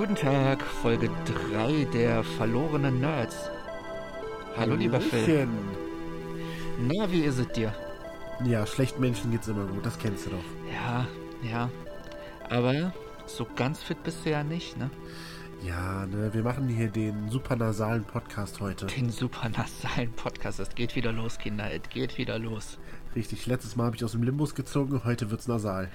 Guten Tag, Folge 3 der verlorenen Nerds. Hallo, lieber Phil. Na, wie ist es dir? Ja, schlechten Menschen geht's immer gut, das kennst du doch. Ja, ja. Aber so ganz fit bist du ja nicht, ne? Ja, ne, wir machen hier den supernasalen Podcast heute. Den super nasalen Podcast. Es geht wieder los, Kinder. Es geht wieder los. Richtig, letztes Mal habe ich aus dem Limbus gezogen, heute wird's nasal.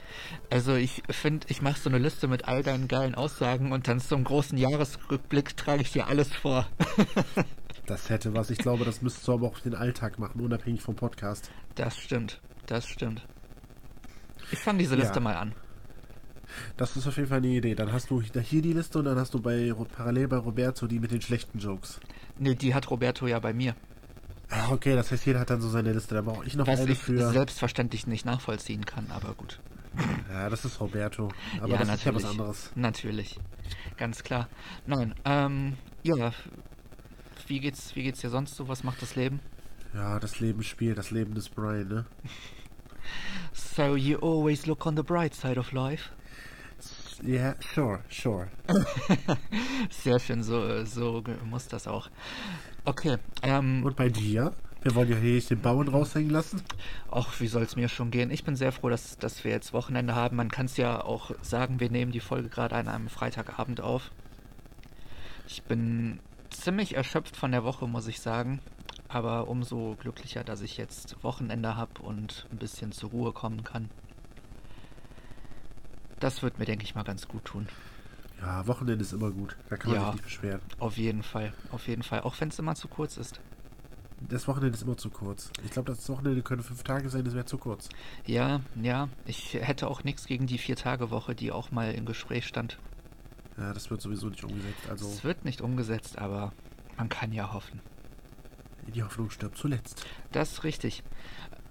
Also ich finde, ich mache so eine Liste mit all deinen geilen Aussagen und dann zum großen Jahresrückblick trage ich dir alles vor. Das hätte was. Ich glaube, das müsstest du aber auch den Alltag machen, unabhängig vom Podcast. Das stimmt, das stimmt. Ich fand diese Liste Ja. mal an. Das ist auf jeden Fall eine Idee. Dann hast du hier die Liste und dann hast du bei parallel bei Roberto die mit den schlechten Jokes. Nee, die hat Roberto ja bei mir. Ah, okay, das heißt, jeder hat dann so seine Liste. Da brauche ich noch Was eine ich für. selbstverständlich nicht nachvollziehen kann, aber gut. Ja, das ist Roberto. Aber ja, das natürlich. ist ja was anderes. Natürlich. Ganz klar. Nein, ähm, ja. Wie geht's, wie geht's dir sonst so? Was macht das Leben? Ja, das Leben spielt, das Leben des Brian, ne? So you always look on the bright side of life. Ja, sure, sure. Sehr schön, so, so muss das auch. Okay, ähm, Und bei dir? Wir wollen ja hier nicht den Bauern raushängen lassen. Ach, wie soll es mir schon gehen? Ich bin sehr froh, dass, dass wir jetzt Wochenende haben. Man kann es ja auch sagen, wir nehmen die Folge gerade an einem Freitagabend auf. Ich bin ziemlich erschöpft von der Woche, muss ich sagen. Aber umso glücklicher, dass ich jetzt Wochenende habe und ein bisschen zur Ruhe kommen kann. Das wird mir, denke ich mal, ganz gut tun. Ja, Wochenende ist immer gut. Da kann man Ja. sich nicht beschweren. Auf jeden Fall, auf jeden Fall. Auch wenn es immer zu kurz ist. Das Wochenende ist immer zu kurz. Ich glaube, das Wochenende können fünf Tage sein, das wäre zu kurz. Ja, ja, ich hätte auch nichts gegen die Vier-Tage-Woche, die auch mal im Gespräch stand. Ja, das wird sowieso nicht umgesetzt. Also, Es wird nicht umgesetzt, aber man kann ja hoffen. die Hoffnung stirbt zuletzt. Das ist richtig.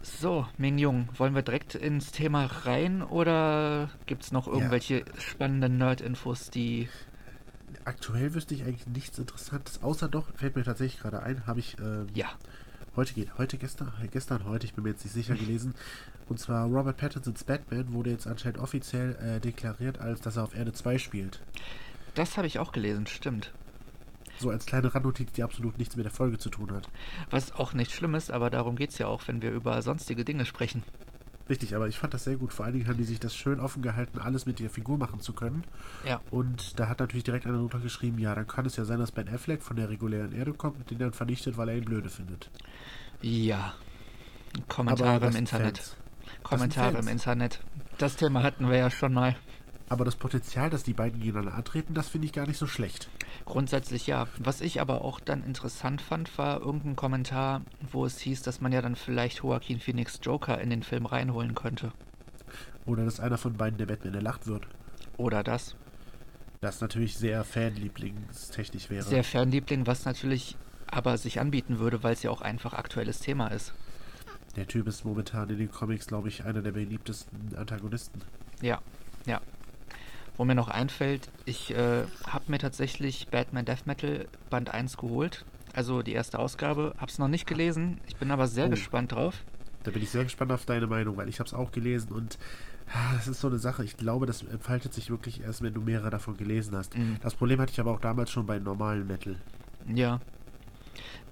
So, Ming Jung, wollen wir direkt ins Thema rein oder gibt es noch irgendwelche spannenden Nerd-Infos, die. Aktuell wüsste ich eigentlich nichts Interessantes, außer doch, fällt mir tatsächlich gerade ein, habe ich ähm, Ja, heute geht, heute, gestern, gestern, heute, ich bin mir jetzt nicht sicher gelesen. Und zwar Robert Pattinsons Batman wurde jetzt anscheinend offiziell äh, deklariert, als dass er auf Erde 2 spielt. das habe ich auch gelesen, stimmt. So als kleine Randnotiz, die absolut nichts mit der Folge zu tun hat. Was auch nicht schlimm ist, aber darum geht es ja auch, wenn wir über sonstige Dinge sprechen. Richtig, aber ich fand das sehr gut. Vor allen Dingen haben die sich das schön offen gehalten, alles mit der Figur machen zu können. Ja. Und da hat natürlich direkt einer drunter geschrieben, ja, dann kann es ja sein, dass Ben Affleck von der regulären Erde kommt und den dann vernichtet, weil er ihn blöde findet. Ja. Kommentare im Internet. Fans. Kommentare im Internet. Das Thema hatten wir ja schon mal. Aber das Potenzial, dass die beiden gegeneinander antreten, das finde ich gar nicht so schlecht. Grundsätzlich ja. Was ich aber auch dann interessant fand, war irgendein Kommentar, wo es hieß, dass man ja dann vielleicht Joaquin Phoenix Joker in den Film reinholen könnte. Oder dass einer von beiden der Batman erlacht wird. Oder das. Das natürlich sehr fanlieblingstechnisch wäre. Sehr Fernliebling, was natürlich aber sich anbieten würde, weil es ja auch einfach aktuelles Thema ist. der Typ ist momentan in den Comics, glaube ich, einer der beliebtesten Antagonisten. Ja, ja. Wo mir noch einfällt, ich äh, habe mir tatsächlich Batman Death Metal Band 1 geholt. Also die erste Ausgabe. Hab's noch nicht gelesen. Ich bin aber sehr Oh. gespannt drauf. Da bin ich sehr gespannt auf deine Meinung, weil ich habe es auch gelesen und ah, das ist so eine Sache. Ich glaube, das entfaltet sich wirklich erst, wenn du mehrere davon gelesen hast. Mhm. Das Problem hatte ich aber auch damals schon bei normalen Metal. Ja.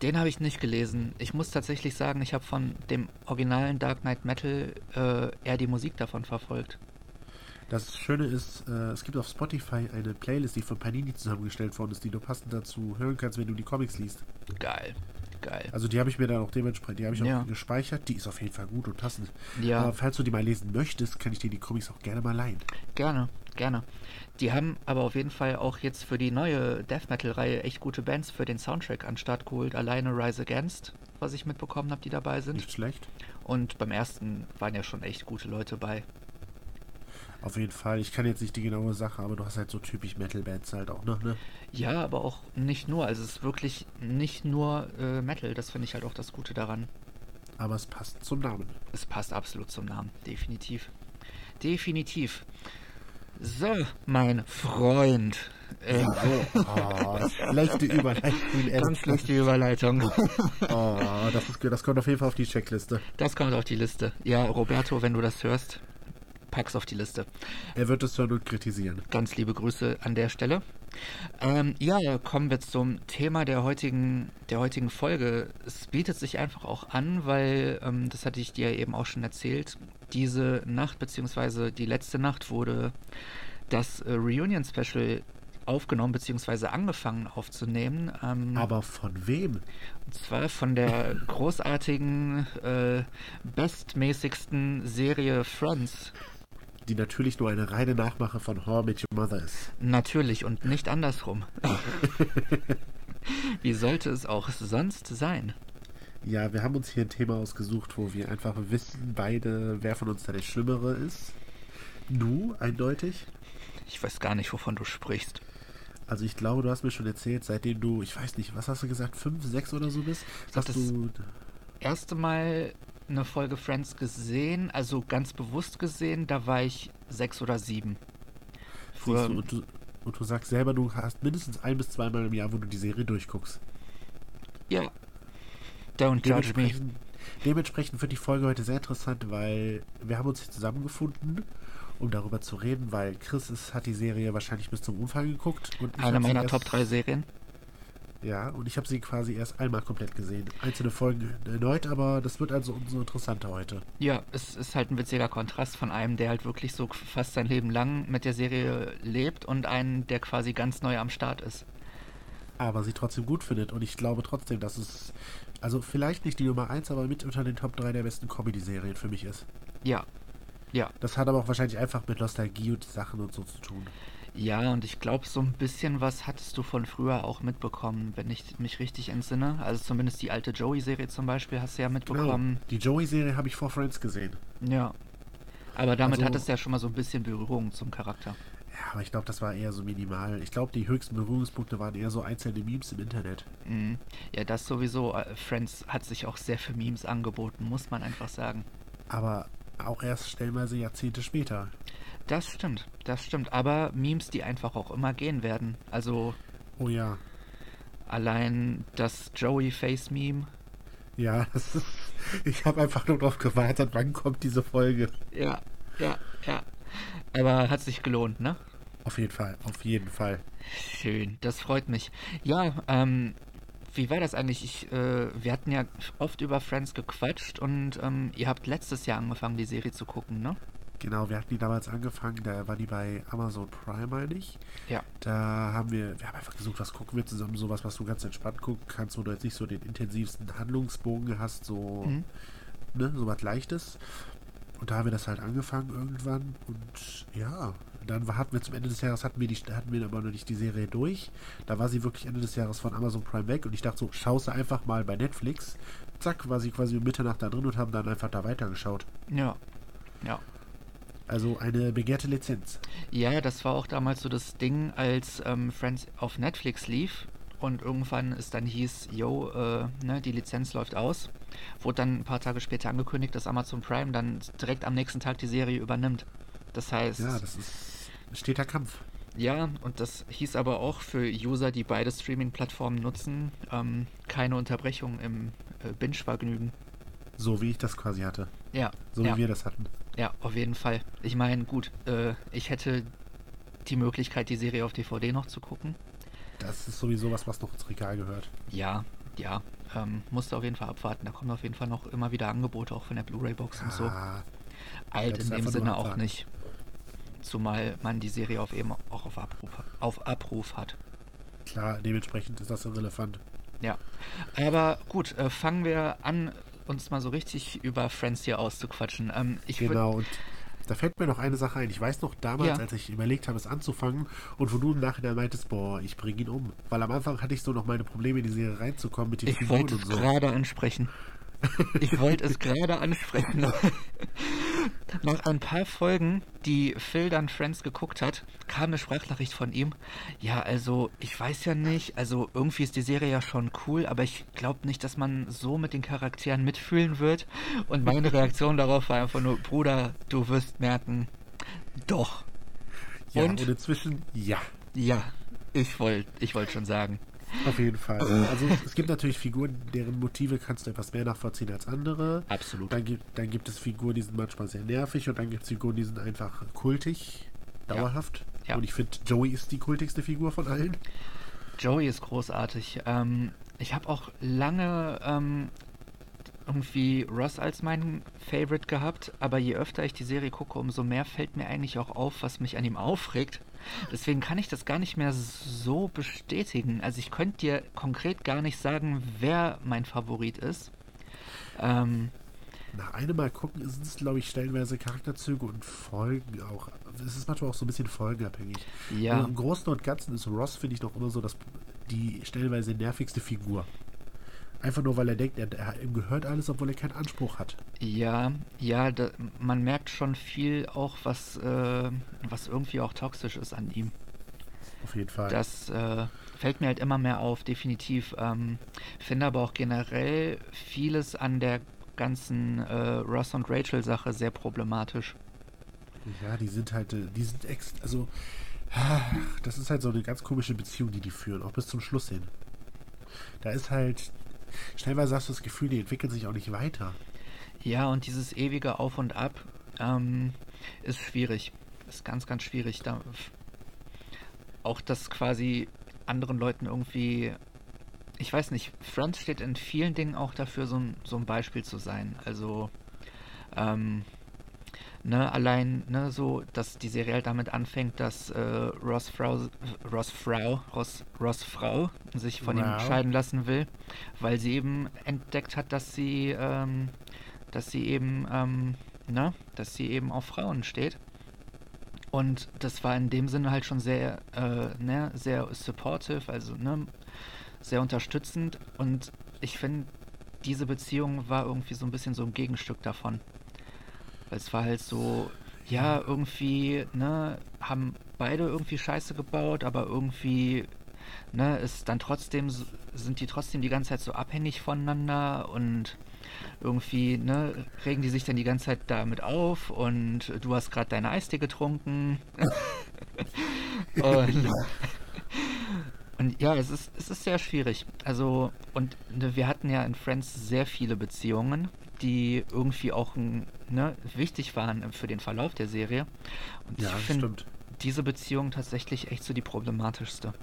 Den habe ich nicht gelesen. Ich muss tatsächlich sagen, ich habe von dem originalen Dark Knight Metal äh, eher die Musik davon verfolgt. Das Schöne ist, äh, es gibt auf Spotify eine Playlist, die von Panini zusammengestellt worden ist, die du passend dazu hören kannst, wenn du die Comics liest. Geil. Geil. Also die habe ich mir dann auch dementsprechend, die habe ich auch Ja. gespeichert. Die ist auf jeden Fall gut und passend. Ja. Aber falls du die mal lesen möchtest, kann ich dir die Comics auch gerne mal leihen. Gerne, gerne. Die haben aber auf jeden Fall auch jetzt für die neue Death Metal-Reihe echt gute Bands für den Soundtrack an Start geholt. Alleine Rise Against, was ich mitbekommen habe, die dabei sind. Nicht schlecht. Und beim ersten waren ja schon echt gute Leute bei. Auf jeden Fall. Ich kann jetzt nicht die genaue Sache, aber du hast halt so typisch Metal-Bands halt auch noch, ne? Ja, aber auch nicht nur. Also es ist wirklich nicht nur äh, Metal. Das finde ich halt auch das Gute daran. Aber es passt zum Namen. Es passt absolut zum Namen. Definitiv. Definitiv. So, mein Freund. Äh, Oh, schlechte Überleitung. ganz schlechte Überleitung. Oh, das, ist, das kommt auf jeden Fall auf die Checkliste. Das kommt auf die Liste. Ja, Roberto, wenn du das hörst, pack's auf die Liste. Er wird es und kritisieren. Ganz liebe Grüße an der Stelle. Ähm, ja, kommen wir zum Thema der heutigen, der heutigen Folge. Es bietet sich einfach auch an, weil, ähm, das hatte ich dir eben auch schon erzählt, diese Nacht, beziehungsweise die letzte Nacht wurde das äh, Reunion-Special aufgenommen, beziehungsweise angefangen aufzunehmen. Ähm, Aber von wem? Und zwar von der großartigen, äh, bestmäßigsten Serie Friends. Die natürlich nur eine reine Nachmache von How I Met Your Mother ist. Natürlich und nicht andersrum. Wie sollte es auch sonst sein? Ja, wir haben uns hier ein Thema ausgesucht, wo wir einfach wissen, beide, wer von uns da der Schlimmere ist. Du, eindeutig. Ich weiß gar nicht, wovon du sprichst. Also ich glaube, du hast mir schon erzählt, seitdem du, ich weiß nicht, was hast du gesagt, fünf, sechs oder so bist, hast das du. Erste Mal eine Folge Friends gesehen, also ganz bewusst gesehen, da war ich sechs oder sieben. Siehst du, und, du und du sagst selber, du hast mindestens ein bis zweimal im Jahr, wo du die Serie durchguckst. Ja. Don't judge me. Dementsprechend, dementsprechend wird die Folge heute sehr interessant, weil wir haben uns hier zusammengefunden, um darüber zu reden, weil Chris ist, hat die Serie wahrscheinlich bis zum Umfang geguckt. Und ich Eine meiner Top 3 Serien. Ja, und ich habe sie quasi erst einmal komplett gesehen. Einzelne Folgen erneut, aber das wird also umso interessanter heute. Ja, es ist halt ein witziger Kontrast von einem, der halt wirklich so fast sein Leben lang mit der Serie lebt und einen, der quasi ganz neu am Start ist. Aber sie trotzdem gut findet. Und ich glaube trotzdem, dass es, also vielleicht nicht die Nummer 1, aber mit unter den Top 3 der besten Comedy-Serien für mich ist. Ja. Ja. Das hat aber auch wahrscheinlich einfach mit Nostalgie und Sachen und so zu tun. Ja, und ich glaube, so ein bisschen was hattest du von früher auch mitbekommen, wenn ich mich richtig entsinne. Also zumindest die alte Joey-Serie zum Beispiel hast du ja mitbekommen. Genau. Die Joey-Serie habe ich vor Friends gesehen. Ja. Aber damit Also- hattest du ja schon mal so ein bisschen Berührung zum Charakter. Ja, aber ich glaube, das war eher so minimal. Ich glaube, die höchsten Berührungspunkte waren eher so einzelne Memes im Internet. Mhm. Ja, das sowieso. Äh, Friends hat sich auch sehr für Memes angeboten, muss man einfach sagen. Aber auch erst stellenweise Jahrzehnte später. Das stimmt, das stimmt. Aber Memes, die einfach auch immer gehen werden. Also Oh ja. allein das Joey-Face-Meme. Ja, das ist, ich habe einfach nur darauf gewartet, wann kommt diese Folge. Ja, ja, ja. Aber hat sich gelohnt, ne? Auf jeden Fall, auf jeden Fall. Schön, das freut mich. Ja, ähm, wie war das eigentlich? Ich, äh, wir hatten ja oft über Friends gequatscht und ähm, ihr habt letztes Jahr angefangen, die Serie zu gucken, ne? Genau, wir hatten die damals angefangen, da war die bei Amazon Prime, meine ich. Ja. Da haben wir, wir haben einfach gesucht, was gucken wir zusammen, sowas, was du ganz entspannt gucken kannst, wo du jetzt nicht so den intensivsten Handlungsbogen hast, so, Mhm. ne, so was Leichtes. Und da haben wir das halt angefangen irgendwann und ja, dann hatten wir zum Ende des Jahres, hatten wir, die, hatten wir aber noch nicht die Serie durch. Da war sie wirklich Ende des Jahres von Amazon Prime weg und ich dachte so, schau sie einfach mal bei Netflix. Zack, war sie quasi um Mitternacht da drin und haben dann einfach da weitergeschaut. Ja. Ja. Also eine begehrte Lizenz. Ja, das war auch damals so das Ding, als ähm, Friends auf Netflix lief und irgendwann es dann hieß, yo, äh, ne, die Lizenz läuft aus. Wurde dann ein paar Tage später angekündigt, dass Amazon Prime dann direkt am nächsten Tag die Serie übernimmt. Das heißt, Ja, das ist ein steter Kampf. ja, und das hieß aber auch für User, die beide Streaming-Plattformen nutzen, ähm, keine Unterbrechung im äh, Binge-Vergnügen. So wie ich das quasi hatte. Ja, So ja. wie wir das hatten. Ja, auf jeden Fall. Ich meine, gut, äh, ich hätte die Möglichkeit, die Serie auf DVD noch zu gucken. Das ist sowieso was, was noch ins Regal gehört. Ja, ja, ähm, musste auf jeden Fall abwarten. Da kommen auf jeden Fall noch immer wieder Angebote, auch von der Blu-ray-Box und so. Ah, Alt in dem Sinne auch nicht. Zumal man die Serie auf eben auch auf Abruf, auf Abruf hat. klar, dementsprechend ist das irrelevant. Ja. Aber gut, äh, fangen wir an, uns mal so richtig über Friends hier auszuquatschen. Ähm, Genau, und da fällt mir noch eine Sache ein. Ich weiß noch damals, Ja. als ich überlegt habe, es anzufangen und wo du im Nachhinein meintest, boah, ich bringe ihn um. Weil am Anfang hatte ich so noch meine Probleme, in die Serie reinzukommen mit den Ich Figuren wollte und so. gerade ansprechen. Ich wollte es gerade ansprechen. Nach ein paar Folgen, die Phil dann Friends geguckt hat, kam eine Sprachnachricht von ihm. Ja, also ich weiß ja nicht, also irgendwie ist die Serie ja schon cool, aber ich glaube nicht, dass man so mit den Charakteren mitfühlen wird. Und meine Reaktion darauf war einfach nur, Bruder, du wirst merken, doch. Ja, und? und inzwischen, ja, Ja, ich wollte ich wollt schon sagen. Auf jeden Fall. Also es gibt natürlich Figuren, deren Motive kannst du etwas mehr nachvollziehen als andere. Absolut. Dann gibt, dann gibt es Figuren, die sind manchmal sehr nervig und dann gibt es Figuren, die sind einfach kultig, dauerhaft. Ja. Und ich finde, Joey ist die kultigste Figur von allen. Joey ist großartig. Ähm, ich habe auch lange ähm, irgendwie Ross als meinen Favorite gehabt, aber je öfter ich die Serie gucke, umso mehr fällt mir eigentlich auch auf, was mich an ihm aufregt. Deswegen kann ich das gar nicht mehr so bestätigen. Also ich könnte dir konkret gar nicht sagen, wer mein Favorit ist. Ähm, Nach einem Mal gucken sind es, glaube ich, stellenweise Charakterzüge und Folgen auch. Es ist manchmal auch so ein bisschen folgenabhängig. ja, Im Großen und Ganzen ist Ross, finde ich, noch immer so das, die stellenweise nervigste Figur. Einfach nur, weil er denkt, er, er, ihm gehört alles, obwohl er keinen Anspruch hat. ja, ja, da, man merkt schon viel auch, was, äh, was irgendwie auch toxisch ist an ihm. Auf jeden Fall. Das äh, fällt mir halt immer mehr auf, definitiv. Ähm, finde aber auch generell vieles an der ganzen äh, Ross und Rachel Sache sehr problematisch. Ja, die sind halt, äh, die sind ex, also, ach, das ist halt so eine ganz komische Beziehung, die die führen, auch bis zum Schluss hin. Da ist halt, stellenweise hast du das Gefühl, die entwickeln sich auch nicht weiter. Ja, und dieses ewige Auf und Ab ähm, ist schwierig. Ist ganz, ganz schwierig. Da, auch das quasi anderen Leuten irgendwie. Ich weiß nicht, Friends steht in vielen Dingen auch dafür, so ein, so ein Beispiel zu sein. Also, ähm, ne, allein, ne, so, dass die Serie halt damit anfängt, dass äh, Ross Frau, Ross Frau, Ross, Ross Frau sich von ihm Wow. scheiden lassen will, weil sie eben entdeckt hat, dass sie, ähm, dass sie eben, ähm, ne, dass sie eben auf Frauen steht. Und das war in dem Sinne halt schon sehr, äh, ne, sehr supportive, also ne, sehr unterstützend. Und ich finde, diese Beziehung war irgendwie so ein bisschen so ein Gegenstück davon. Es war halt so, ja, irgendwie, ne, haben beide irgendwie Scheiße gebaut, aber irgendwie, ne, ist dann trotzdem, sind die trotzdem die ganze Zeit so abhängig voneinander und irgendwie, ne, regen die sich dann die ganze Zeit damit auf und du hast gerade deine Eistee getrunken. und, und ja, es ist, es ist sehr schwierig. Also, und ne, wir hatten ja in Friends sehr viele Beziehungen, die irgendwie auch ne, wichtig waren für den Verlauf der Serie. Und Ja, ich finde diese Beziehung tatsächlich echt so die problematischste.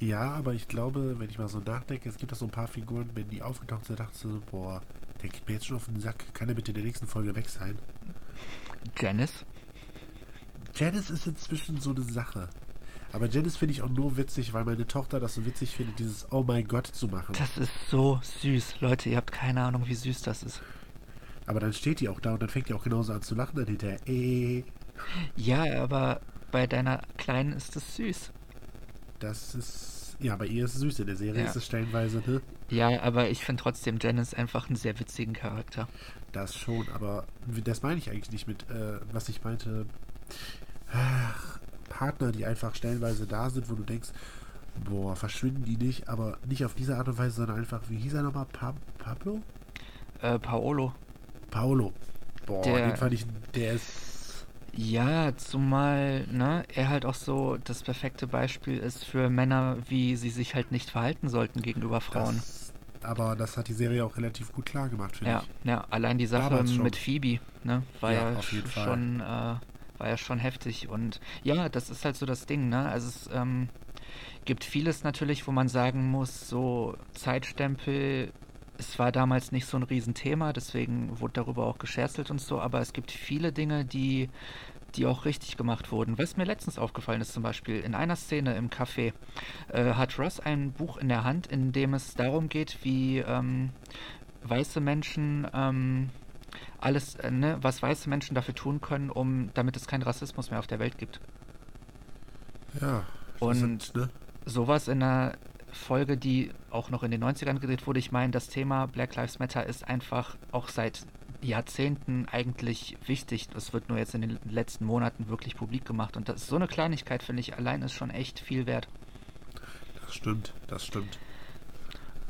Ja, aber ich glaube, wenn ich mal so nachdenke, es gibt auch so ein paar Figuren, wenn die aufgetaucht sind, dachte ich so, boah, der geht mir jetzt schon auf den Sack. Kann er bitte in der nächsten Folge weg sein? Janice? Janice ist inzwischen so eine Sache. Aber Janice finde ich auch nur witzig, weil meine Tochter das so witzig findet, dieses Oh mein Gott zu machen. Das ist so süß. Leute, ihr habt keine Ahnung, wie süß das ist. Aber dann steht die auch da und dann fängt die auch genauso an zu lachen, dann hinterher, äh, Ja, aber bei deiner Kleinen ist es süß. das ist, ja, bei ihr ist es süß, in der Serie Ja. ist es stellenweise, ne? Ja, aber ich finde trotzdem Janice einfach einen sehr witzigen Charakter. Das schon, aber das meine ich eigentlich nicht mit, äh, was ich meinte, ach, Partner, die einfach stellenweise da sind, wo du denkst, boah, verschwinden die nicht, aber nicht auf diese Art und Weise, sondern einfach, wie hieß er nochmal, pa Pablo? Äh, Paolo. Paolo. Boah, Der- den fand ich, der ist, Ja, zumal, ne, er halt auch so das perfekte Beispiel ist für Männer, wie sie sich halt nicht verhalten sollten gegenüber Frauen. das, aber das hat die Serie auch relativ gut klar gemacht, finde Ja, ich. ja, allein die Sache mit Phoebe, ne, war Ja, ja, schon, äh, war ja schon heftig und ja, das ist halt so das Ding, ne, also es ähm, gibt vieles natürlich, wo man sagen muss, so Zeitstempel, es war damals nicht so ein Riesenthema, deswegen wurde darüber auch gescherzelt und so, aber es gibt viele Dinge, die die auch richtig gemacht wurden. Was mir letztens aufgefallen ist zum Beispiel, in einer Szene im Café äh, hat Ross ein Buch in der Hand, in dem es darum geht, wie ähm, weiße Menschen ähm, alles, äh, ne, was weiße Menschen dafür tun können, um damit es keinen Rassismus mehr auf der Welt gibt. Ja. Und- ne? Sowas in einer Folge, die auch noch in den 90ern gedreht wurde. Ich meine, das Thema Black Lives Matter ist einfach auch seit Jahrzehnten eigentlich wichtig. Das wird nur jetzt in den letzten Monaten wirklich publik gemacht. Und das ist so eine Kleinigkeit, finde ich, allein ist schon echt viel wert. Das stimmt, das stimmt.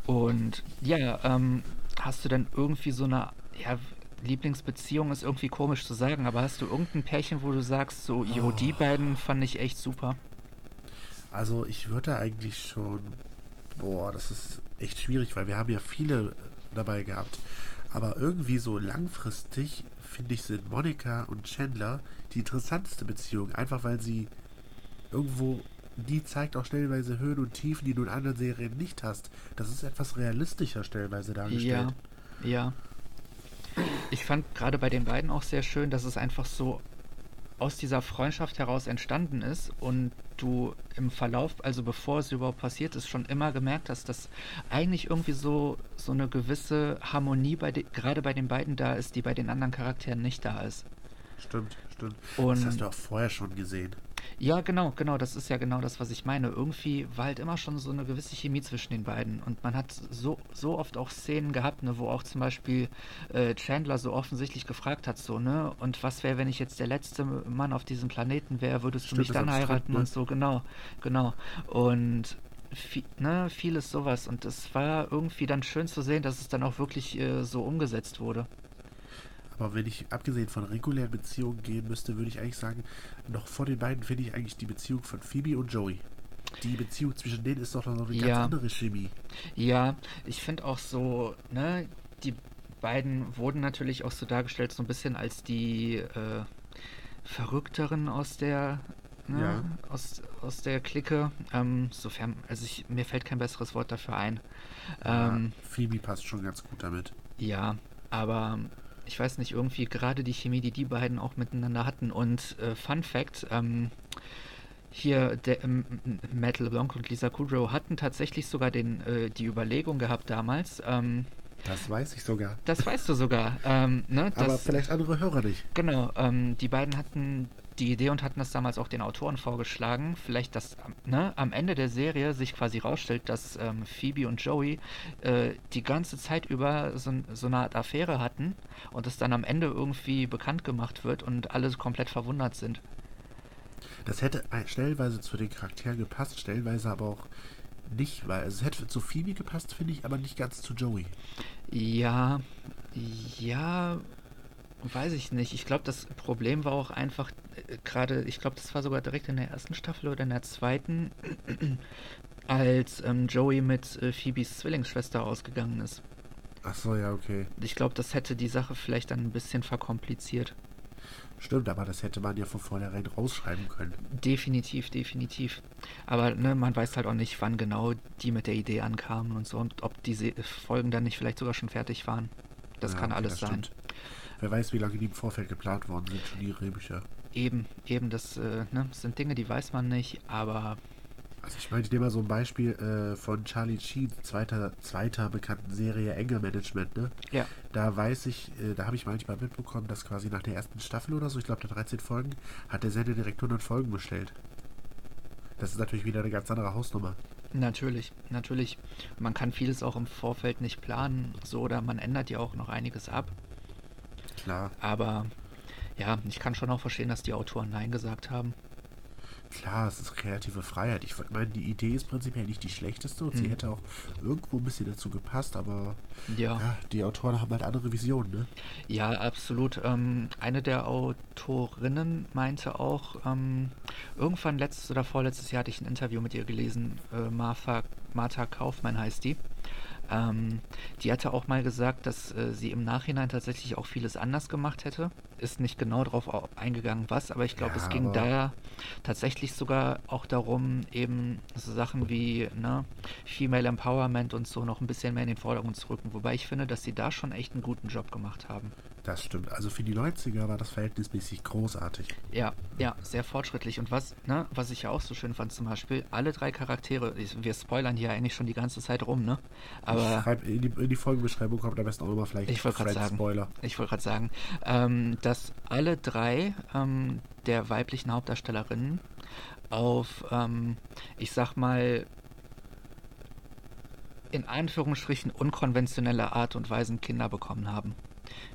Und ja, ähm, hast du denn irgendwie so eine, ja, Lieblingsbeziehung ist irgendwie komisch zu sagen, aber hast du irgendein Pärchen, wo du sagst, so, jo, die beiden fand ich echt super? Also ich würde eigentlich schon, boah, das ist echt schwierig, weil wir haben ja viele dabei gehabt. Aber irgendwie so langfristig, finde ich, sind Monika und Chandler die interessanteste Beziehung. Einfach weil sie irgendwo, die zeigt auch stellenweise Höhen und Tiefen, die du in anderen Serien nicht hast. Das ist etwas realistischer stellenweise dargestellt. Ja, ja. Ich fand gerade bei den beiden auch sehr schön, dass es einfach so aus dieser Freundschaft heraus entstanden ist und du im Verlauf, also bevor es überhaupt passiert ist, schon immer gemerkt hast, dass eigentlich irgendwie so, so eine gewisse Harmonie bei gerade bei den beiden da ist, die bei den anderen Charakteren nicht da ist. Stimmt, stimmt. Und das hast du auch vorher schon gesehen. Ja, genau, genau, das ist ja genau das, was ich meine. Irgendwie war halt immer schon so eine gewisse Chemie zwischen den beiden. Und man hat so, so oft auch Szenen gehabt, ne, wo auch zum Beispiel äh, Chandler so offensichtlich gefragt hat, so, ne, und was wäre, wenn ich jetzt der letzte Mann auf diesem Planeten wäre, würdest Stimmt, du mich dann heiraten ne? und so, genau, genau. Und viel, ne, vieles sowas. Und es war irgendwie dann schön zu sehen, dass es dann auch wirklich äh, so umgesetzt wurde. Aber wenn ich abgesehen von regulären Beziehungen gehen müsste, würde ich eigentlich sagen, noch vor den beiden finde ich eigentlich die Beziehung von Phoebe und Joey. Die Beziehung zwischen denen ist doch noch eine ja. ganz andere Chemie. Ja, ich finde auch so, ne, die beiden wurden natürlich auch so dargestellt, so ein bisschen als die äh, Verrückteren aus der ne, ja. aus, aus der Clique. Ähm, sofern, also ich, mir fällt kein besseres Wort dafür ein. Ähm, ja, Phoebe passt schon ganz gut damit. Ja, aber ich weiß nicht, irgendwie gerade die Chemie, die die beiden auch miteinander hatten. Und äh, Fun Fact, ähm, hier der ähm, Matt LeBlanc und Lisa Kudrow hatten tatsächlich sogar den, äh, die Überlegung gehabt damals. Ähm, das weiß ich sogar. Das weißt du sogar. Ähm, ne, Aber vielleicht andere Hörer nicht. Genau, ähm, die beiden hatten die Idee und hatten das damals auch den Autoren vorgeschlagen, vielleicht, dass ne, am Ende der Serie sich quasi rausstellt, dass ähm, Phoebe und Joey äh, die ganze Zeit über so, so, eine Art Affäre hatten und es dann am Ende irgendwie bekannt gemacht wird und alle komplett verwundert sind. Das hätte stellenweise zu den Charakteren gepasst, stellenweise aber auch nicht, weil es hätte zu Phoebe gepasst, finde ich, aber nicht ganz zu Joey. Ja, ja, weiß ich nicht. Ich glaube, das Problem war auch einfach äh, gerade, ich glaube, das war sogar direkt in der ersten Staffel oder in der zweiten, als ähm, Joey mit äh, Phoebes Zwillingsschwester ausgegangen ist. Ach so, ja, okay. Ich glaube, das hätte die Sache vielleicht dann ein bisschen verkompliziert. Stimmt, aber das hätte man ja von vornherein rausschreiben können. Definitiv, definitiv. Aber ne, man weiß halt auch nicht, wann genau die mit der Idee ankamen und so und ob diese Folgen dann nicht vielleicht sogar schon fertig waren. Das ja, kann okay, alles das sein. Stimmt. Wer weiß, wie lange die im Vorfeld geplant worden sind, schon die Drehbücher. Eben, eben, das äh, ne, sind Dinge, die weiß man nicht, aber also ich meine, ich nehme mal so ein Beispiel äh, von Charlie Sheen, zweiter, zweiter bekannten Serie Anger Management, ne? Ja. Da weiß ich, äh, da habe ich manchmal mitbekommen, dass quasi nach der ersten Staffel oder so, ich glaube, der 13 Folgen, hat der Sender direkt 100 Folgen bestellt. Das ist natürlich wieder eine ganz andere Hausnummer. Natürlich, natürlich. Man kann vieles auch im Vorfeld nicht planen, so oder man ändert ja auch noch einiges ab. Klar. Aber ja, ich kann schon auch verstehen, dass die Autoren Nein gesagt haben. Klar, es ist kreative Freiheit. Ich meine, die Idee ist prinzipiell nicht die schlechteste und mhm. sie hätte auch irgendwo ein bisschen dazu gepasst, aber ja. ja. die Autoren haben halt andere Visionen, ne? Ja, absolut. Ähm, eine der Autorinnen meinte auch, ähm, irgendwann letztes oder vorletztes Jahr hatte ich ein Interview mit ihr gelesen, äh, Martha, Martha Kaufmann heißt die. Ähm, die hatte auch mal gesagt, dass äh, sie im Nachhinein tatsächlich auch vieles anders gemacht hätte. Ist nicht genau darauf eingegangen, was, aber ich glaube, ja, es ging da tatsächlich sogar auch darum, eben so Sachen wie ne, Female Empowerment und so noch ein bisschen mehr in den Vordergrund zu rücken. Wobei ich finde, dass sie da schon echt einen guten Job gemacht haben. Das stimmt. Also für die 90er war das verhältnismäßig großartig. Ja, ja, sehr fortschrittlich. Und was, ne, was ich ja auch so schön fand, zum Beispiel, alle drei Charaktere, wir spoilern hier eigentlich schon die ganze Zeit rum, ne? Aber. Schreib, in, die, in die Folgenbeschreibung kommt am besten auch nochmal vielleicht ich sagen, Spoiler. Ich wollte gerade sagen, ähm, dass alle drei ähm, der weiblichen Hauptdarstellerinnen auf, ähm, ich sag mal, in Anführungsstrichen unkonventionelle Art und Weise Kinder bekommen haben.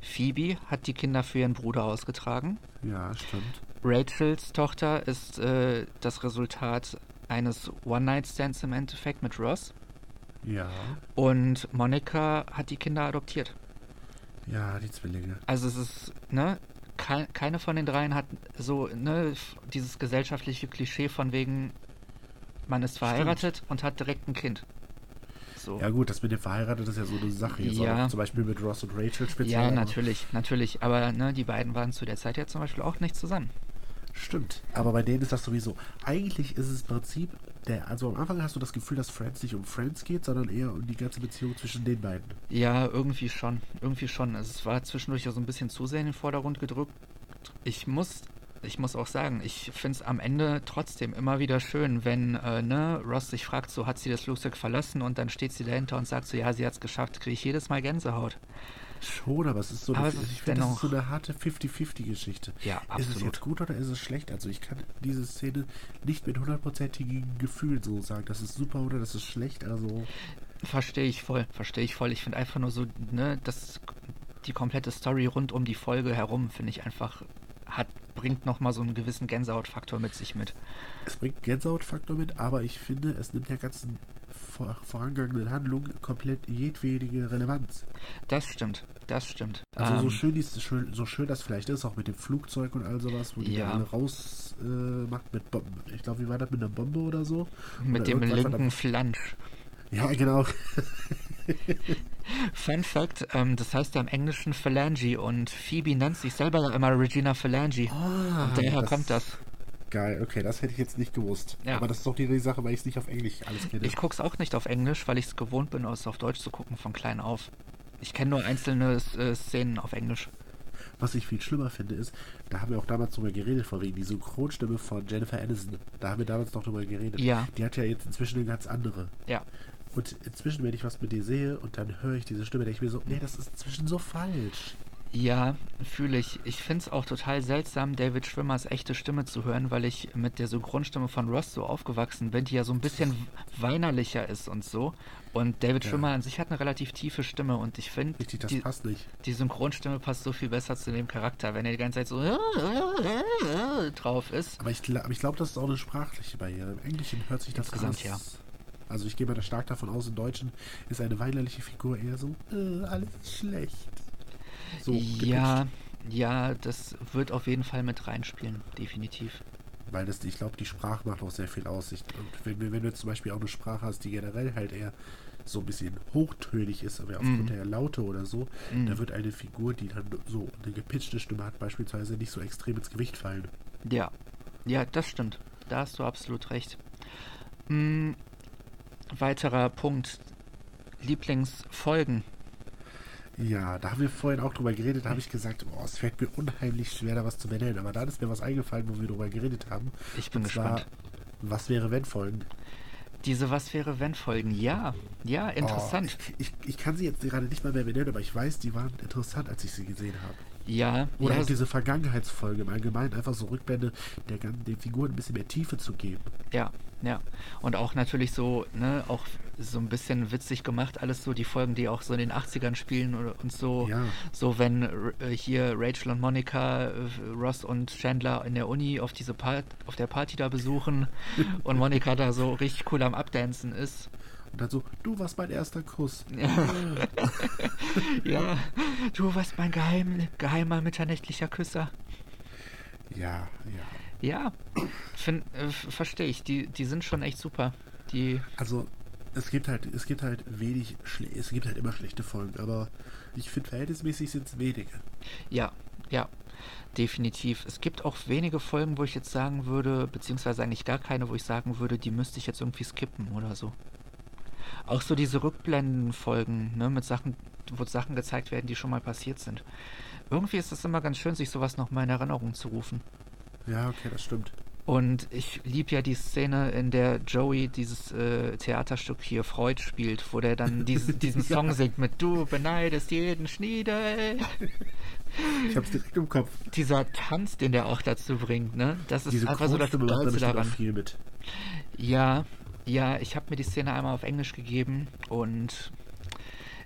Phoebe hat die Kinder für ihren Bruder ausgetragen. Ja, stimmt. Rachels Tochter ist äh, das Resultat eines One-Night-Stands im Endeffekt mit Ross. Ja. Und Monica hat die Kinder adoptiert. Ja, die Zwillinge. Also es ist, ne, keine von den dreien hat so, ne, dieses gesellschaftliche Klischee von wegen, man ist verheiratet Stimmt. und hat direkt ein Kind so. Ja gut, das mit dem verheiratet ist ja so eine Sache. Jetzt ja. zum Beispiel mit Ross und Rachel speziell. Ja, natürlich, natürlich. Aber ne, die beiden waren zu der Zeit ja zum Beispiel auch nicht zusammen. Stimmt. Aber bei denen ist das sowieso. Eigentlich ist es im Prinzip, der, also am Anfang hast du das Gefühl, dass Friends nicht um Friends geht, sondern eher um die ganze Beziehung zwischen den beiden. Ja, irgendwie schon. Irgendwie schon. Also es war zwischendurch ja so ein bisschen zu sehr in den Vordergrund gedrückt. Ich muss, ich muss auch sagen, ich finde es am Ende trotzdem immer wieder schön, wenn äh, ne, Ross sich fragt, so hat sie das Flugzeug verlassen und dann steht sie dahinter und sagt so, ja, sie hat es geschafft, kriege ich jedes Mal Gänsehaut. Schon, aber es ist so eine, es ist finde, das ist dennoch- so eine harte 50-50-Geschichte. Ja, Ist es absolut. jetzt gut oder ist es schlecht? Also ich kann diese Szene nicht mit hundertprozentigen Gefühlen so sagen, das ist super oder das ist schlecht. Also Verstehe ich voll, verstehe ich voll. Ich finde einfach nur so, ne, das, die komplette Story rund um die Folge herum, finde ich einfach, hat, bringt nochmal so einen gewissen Gänsehautfaktor mit sich mit. es bringt Gänsehautfaktor mit, aber ich finde, es nimmt der ganzen vorangegangenen Handlung komplett jedwedige Relevanz. Das stimmt, das stimmt. Also so Ähm, schön, dies, schön, so schön das vielleicht ist, auch mit dem Flugzeug und all sowas, wo die Ja. alle raus äh, macht mit Bomben. Ich glaube, wie war das mit einer Bombe oder so? mit Oder dem linken Flansch. Ja, genau. Fun Fact, ähm, das heißt ja im Englischen Phalange und Phoebe nennt sich selber immer Regina Phalange. Ah, und daher das- kommt das. Geil, okay, das hätte ich jetzt nicht gewusst. Ja. Aber das ist doch die, die Sache, weil ich es nicht auf Englisch alles kenne. Ich guck's auch nicht auf Englisch, weil ich es gewohnt bin, es auf Deutsch zu gucken von klein auf. Ich kenne nur einzelne äh, Szenen auf Englisch. Was ich viel schlimmer finde, ist, da haben wir auch damals drüber geredet, vor wegen die Synchronstimme von Jennifer Aniston. Da haben wir damals noch drüber geredet. Ja. Die hat ja jetzt inzwischen eine ganz andere. Ja, Und inzwischen, wenn ich was mit dir sehe und dann höre ich diese Stimme, denke ich mir so, nee, das ist inzwischen so falsch. Ja, fühle ich. Ich finde es auch total seltsam, David Schwimmers echte Stimme zu hören, weil ich mit der Synchronstimme von Ross so aufgewachsen bin, die ja so ein bisschen weinerlicher ist und so. Und David Ja. Schwimmer an sich hat eine relativ tiefe Stimme und ich finde, Richtig, das die, passt nicht. die Synchronstimme passt so viel besser zu dem Charakter, wenn er die ganze Zeit so drauf ist. Aber ich, ich glaube, das ist auch eine sprachliche Barriere. Im Englischen hört sich das Insgesamt, ja. Also ich gehe mal da stark davon aus, im Deutschen ist eine weinerliche Figur eher so, äh, alles schlecht. So ja, ja, das wird auf jeden Fall mit reinspielen, definitiv. Weil das, ich glaube, die Sprache macht auch sehr viel aus. Ich, und wenn, wenn du jetzt zum Beispiel auch eine Sprache hast, die generell halt eher so ein bisschen hochtönig ist, aber aufgrund Mhm. der Laute oder so, Mhm. da wird eine Figur, die dann so eine gepitchte Stimme hat, beispielsweise nicht so extrem ins Gewicht fallen. Ja, ja, das stimmt. Da hast du absolut recht. Hm, weiterer Punkt. Lieblingsfolgen. Ja, da haben wir vorhin auch drüber geredet, da habe ich gesagt, boah, es fällt mir unheimlich schwer, da was zu benennen. Aber dann ist mir was eingefallen, wo wir drüber geredet haben. Ich bin Und zwar, gespannt. was wäre, wenn Folgen? Diese Was wäre wenn Folgen. Ja, ja, interessant. Oh, ich, ich, ich kann sie jetzt gerade nicht mal mehr benennen, aber ich weiß, die waren interessant, als ich sie gesehen habe. Ja, Oder ja, auch diese Vergangenheitsfolge im Allgemeinen, einfach so Rückblende, der, den Figuren ein bisschen mehr Tiefe zu geben. ja, ja. Und auch natürlich so, ne, auch so ein bisschen witzig gemacht, alles so die Folgen, die auch so in den 80ern spielen und so. Ja. So, wenn äh, hier Rachel und Monica, äh, Ross und Chandler in der Uni auf diese Part auf der Party da besuchen und Monica da so richtig cool am Abdancen ist. Und dann so, du warst mein erster Kuss. Ja, du warst mein geheim, geheimer mitternächtlicher Küsser. Ja, ja. Ja, äh, verstehe ich. Die, die sind schon echt super. Die, Also, es gibt halt, es gibt halt wenig, schle es gibt halt immer schlechte Folgen, aber ich finde, verhältnismäßig sind es wenige. ja, ja, definitiv. Es gibt auch wenige Folgen, wo ich jetzt sagen würde, beziehungsweise eigentlich gar keine, wo ich sagen würde, die müsste ich jetzt irgendwie skippen oder so. Auch so diese Rückblendenfolgen, ne, mit Sachen, wo Sachen gezeigt werden, die schon mal passiert sind. Irgendwie ist es immer ganz schön, sich sowas nochmal in Erinnerung zu rufen. Ja, okay, das stimmt. Und ich liebe ja die Szene, in der Joey dieses äh, Theaterstück hier Freud spielt, wo der dann diese, diesen Song singt mit Du beneidest jeden Schniedel. Ich hab's direkt im Kopf. Dieser Tanz, den der auch dazu bringt, ne? Das ist Diese einfach so das Tollste daran. viel mit. Ja, ja, ich habe mir die Szene einmal auf Englisch gegeben und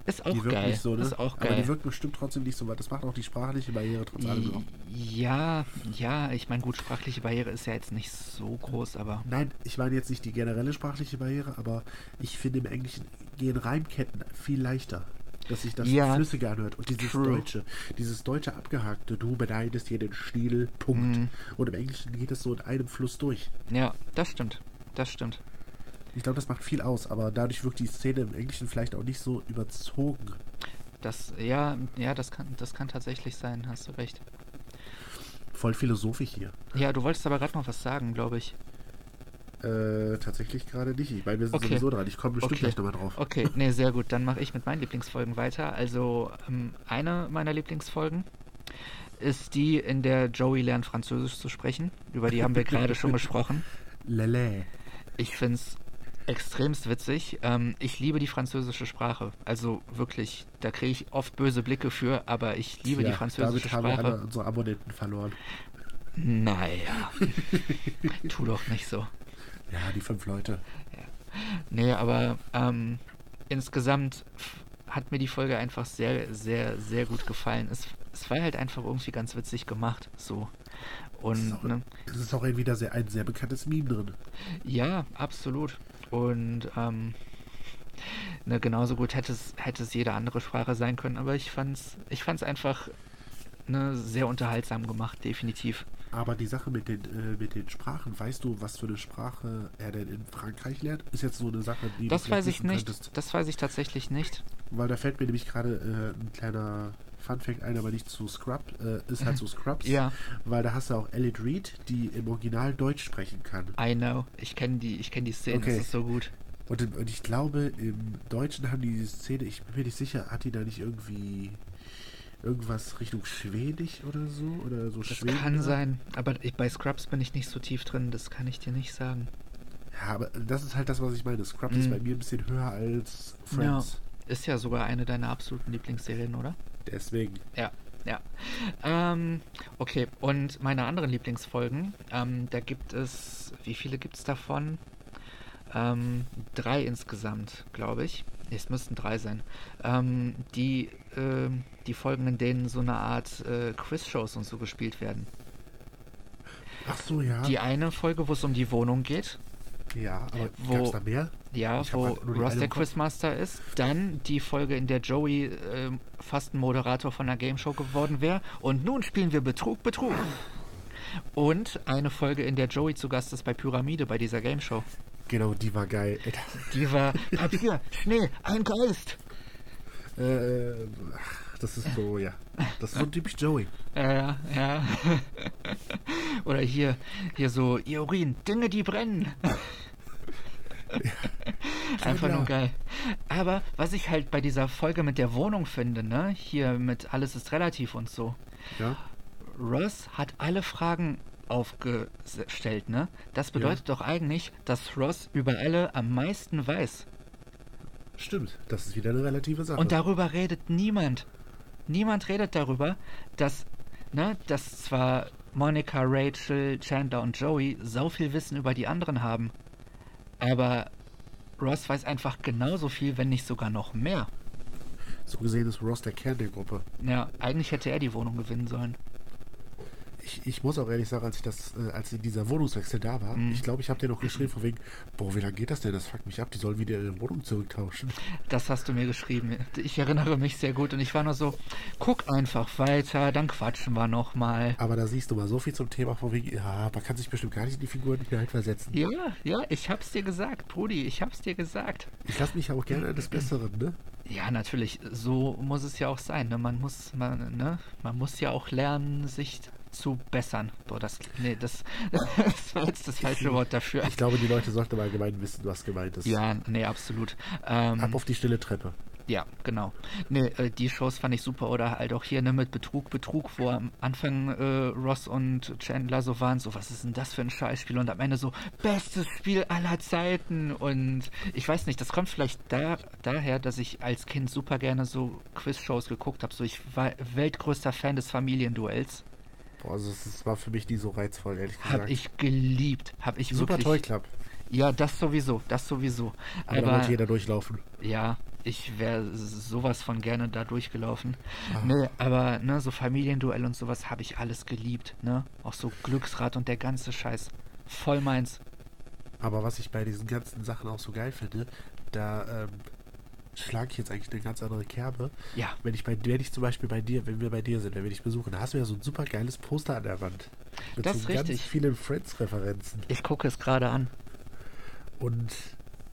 ist auch die wirkt geil. nicht so, ne? Ist auch Aber geil. die wirkt bestimmt trotzdem nicht so weit. Das macht auch die sprachliche Barriere trotz allem noch. Ja, ja, ich meine, gut, sprachliche Barriere ist ja jetzt nicht so groß, aber Nein, ich meine jetzt nicht die generelle sprachliche Barriere, aber ich finde im Englischen gehen Reimketten viel leichter. Dass sich das Ja. flüssiger anhört. Und dieses True. Deutsche, dieses deutsche abgehakte, du beneidest hier den Stiel, Punkt. Mhm. Und im Englischen geht es so in einem Fluss durch. ja, das stimmt. Das stimmt. Ich glaube, das macht viel aus, aber dadurch wirkt die Szene im Englischen vielleicht auch nicht so überzogen. Das, ja, ja, das kann, das kann tatsächlich sein, hast du recht. Voll philosophisch hier. Ja, du wolltest aber gerade noch was sagen, glaube ich. Äh, tatsächlich gerade nicht. Ich meine, wir sind Okay. sowieso dran. Ich komme bestimmt Okay. gleich nochmal drauf. Okay, nee, sehr gut. Dann mache ich mit meinen Lieblingsfolgen weiter. Also, ähm, eine meiner Lieblingsfolgen ist die, in der Joey lernt Französisch zu sprechen. Über die haben wir gerade schon gesprochen. Lele. Ich finde es extremst witzig. Ähm, ich liebe die französische Sprache. Also wirklich, da kriege ich oft böse Blicke für, aber ich liebe die Ja, französische damit haben wir alle Sprache. unsere Abonnenten verloren. Naja, tu doch nicht so. Ja, die fünf Leute. Nee, aber ähm, insgesamt hat mir die Folge einfach sehr, sehr, sehr gut gefallen. Es, es war halt einfach irgendwie ganz witzig gemacht, so. Es ist Und auch, ne, es ist auch irgendwie da sehr, ein sehr bekanntes Meme drin. ja, absolut. Und ähm, ne, genauso gut hätte es, hätte es jede andere Sprache sein können, aber ich fand's, ich fand's einfach ne, sehr unterhaltsam gemacht, definitiv. Aber die Sache mit den, äh, mit den Sprachen, weißt du, was für eine Sprache er denn in Frankreich lernt? Ist jetzt so eine Sache, die Das du weiß ich nicht. könntest. Das weiß ich tatsächlich nicht. Weil da fällt mir nämlich gerade äh, ein kleiner Funfact ein, aber nicht zu Scrub, äh, ist halt zu Scrubs. Ja. Weil da hast du auch Elliot Reed, die im Original Deutsch sprechen kann. I know. Ich kenne die, ich kenne die Szene, Okay. das ist so gut. Und, und ich glaube, im Deutschen haben die diese Szene, ich bin mir nicht sicher, hat die da nicht irgendwie irgendwas Richtung Schwedisch oder so? Oder so Das Schweden kann da? sein, aber ich, bei Scrubs bin ich nicht so tief drin, das kann ich dir nicht sagen. Ja, aber das ist halt das, was ich meine. Scrubs ist Mhm. bei mir ein bisschen höher als Friends. Ist ja sogar eine deiner absoluten Lieblingsserien, oder? Deswegen. Ja, ja. Ähm, okay, und meine anderen Lieblingsfolgen, ähm, da gibt es, wie viele gibt es davon? Ähm, drei insgesamt, glaube ich. Es müssten drei sein. Ähm, die, ähm, die Folgen, in denen so eine Art äh, Quiz-Shows und so gespielt werden. Ach so, ja. Die eine Folge, wo es um die Wohnung geht, ja, aber wo- gab's da mehr? Ja, Ich wo halt Ross der. Quizmaster ist. Dann die Folge, in der Joey ähm, fast ein Moderator von einer Gameshow geworden wäre. Und nun spielen wir Betrug, Betrug. Und eine Folge, in der Joey zu Gast ist bei Pyramide, bei dieser Gameshow. Genau, die war geil. Die war Papier, Schnee, ein Geist. Äh, ach, das ist so, ja. Das ist so typisch Joey. Ja, ja. Oder hier, hier so, ihr Urin, Dinge, die brennen. Einfach klar. nur geil. Aber was ich halt bei dieser Folge mit der Wohnung finde, ne, hier mit alles ist relativ und so. Ja. Ross hat alle Fragen aufgestellt, ne? Das bedeutet doch eigentlich, dass Ross über alle am meisten weiß. Stimmt. Das ist wieder eine relative Sache. Und darüber redet niemand. Niemand redet darüber, dass, ne, dass zwar Monica, Rachel, Chandler und Joey so viel Wissen über die anderen haben, aber Ross weiß einfach genauso viel, wenn nicht sogar noch mehr. so gesehen ist Ross der Kern der Gruppe. Ja, eigentlich hätte er die Wohnung gewinnen sollen. Ich, ich muss auch ehrlich sagen, als ich das, äh, als dieser Wohnungswechsel da war, Mhm. ich glaube, ich habe dir noch geschrieben von wegen, boah, wie lange geht das denn? Das fuckt mich ab, die sollen wieder ihre Wohnung zurücktauschen. Das hast du mir geschrieben. Ich erinnere mich sehr gut und ich war nur so, guck einfach weiter, dann quatschen wir nochmal. Aber da siehst du mal so viel zum Thema von wegen, ja, man kann sich bestimmt gar nicht in die Figuren halt versetzen. Ja, ja, ich hab's dir gesagt, Brudi, ich hab's dir gesagt. Ich lasse mich auch gerne eines Besseren, ne? Ja, natürlich, so muss es ja auch sein. Ne? Man muss, man, ne? man muss ja auch lernen, sich zu bessern. Boah, das, nee, das, das war jetzt das falsche Wort dafür. Ich glaube, die Leute sollten mal allgemein wissen, was gemeint ist. Ja, nee, absolut. Ähm, Ab auf die stille Treppe. Ja, genau. Nee, äh, die Shows fand ich super. Oder halt auch hier ne, mit Betrug, Betrug, wo am Anfang äh, Ross und Chandler so waren, so, was ist denn das für ein Scheißspiel? Und am Ende so, bestes Spiel aller Zeiten. Und ich weiß nicht, das kommt vielleicht da, daher, dass ich als Kind super gerne so Quiz-Shows geguckt habe. So, ich war weltgrößter Fan des Familienduells. Boah, also es es war für mich nie so reizvoll, ehrlich Hab gesagt. ich geliebt. Hab ich Super wirklich. Toy Club. Ja, das sowieso, das sowieso. Aber, da wollte jeder durchlaufen. Ja, ich wäre sowas von gerne da durchgelaufen. Ah. Ne, aber ne, so Familienduell und sowas habe ich alles geliebt, ne? Auch so Glücksrad und der ganze Scheiß. Voll meins. Aber was ich bei diesen ganzen Sachen auch so geil finde, da ähm, schlage ich jetzt eigentlich eine ganz andere Kerbe. Ja, Wenn ich bei wenn ich zum Beispiel bei dir, wenn wir bei dir sind, wenn wir dich besuchen, da hast du ja so ein super geiles Poster an der Wand. Mit Das so ist ganz richtig. vielen Friends-Referenzen. ich gucke es gerade an. Und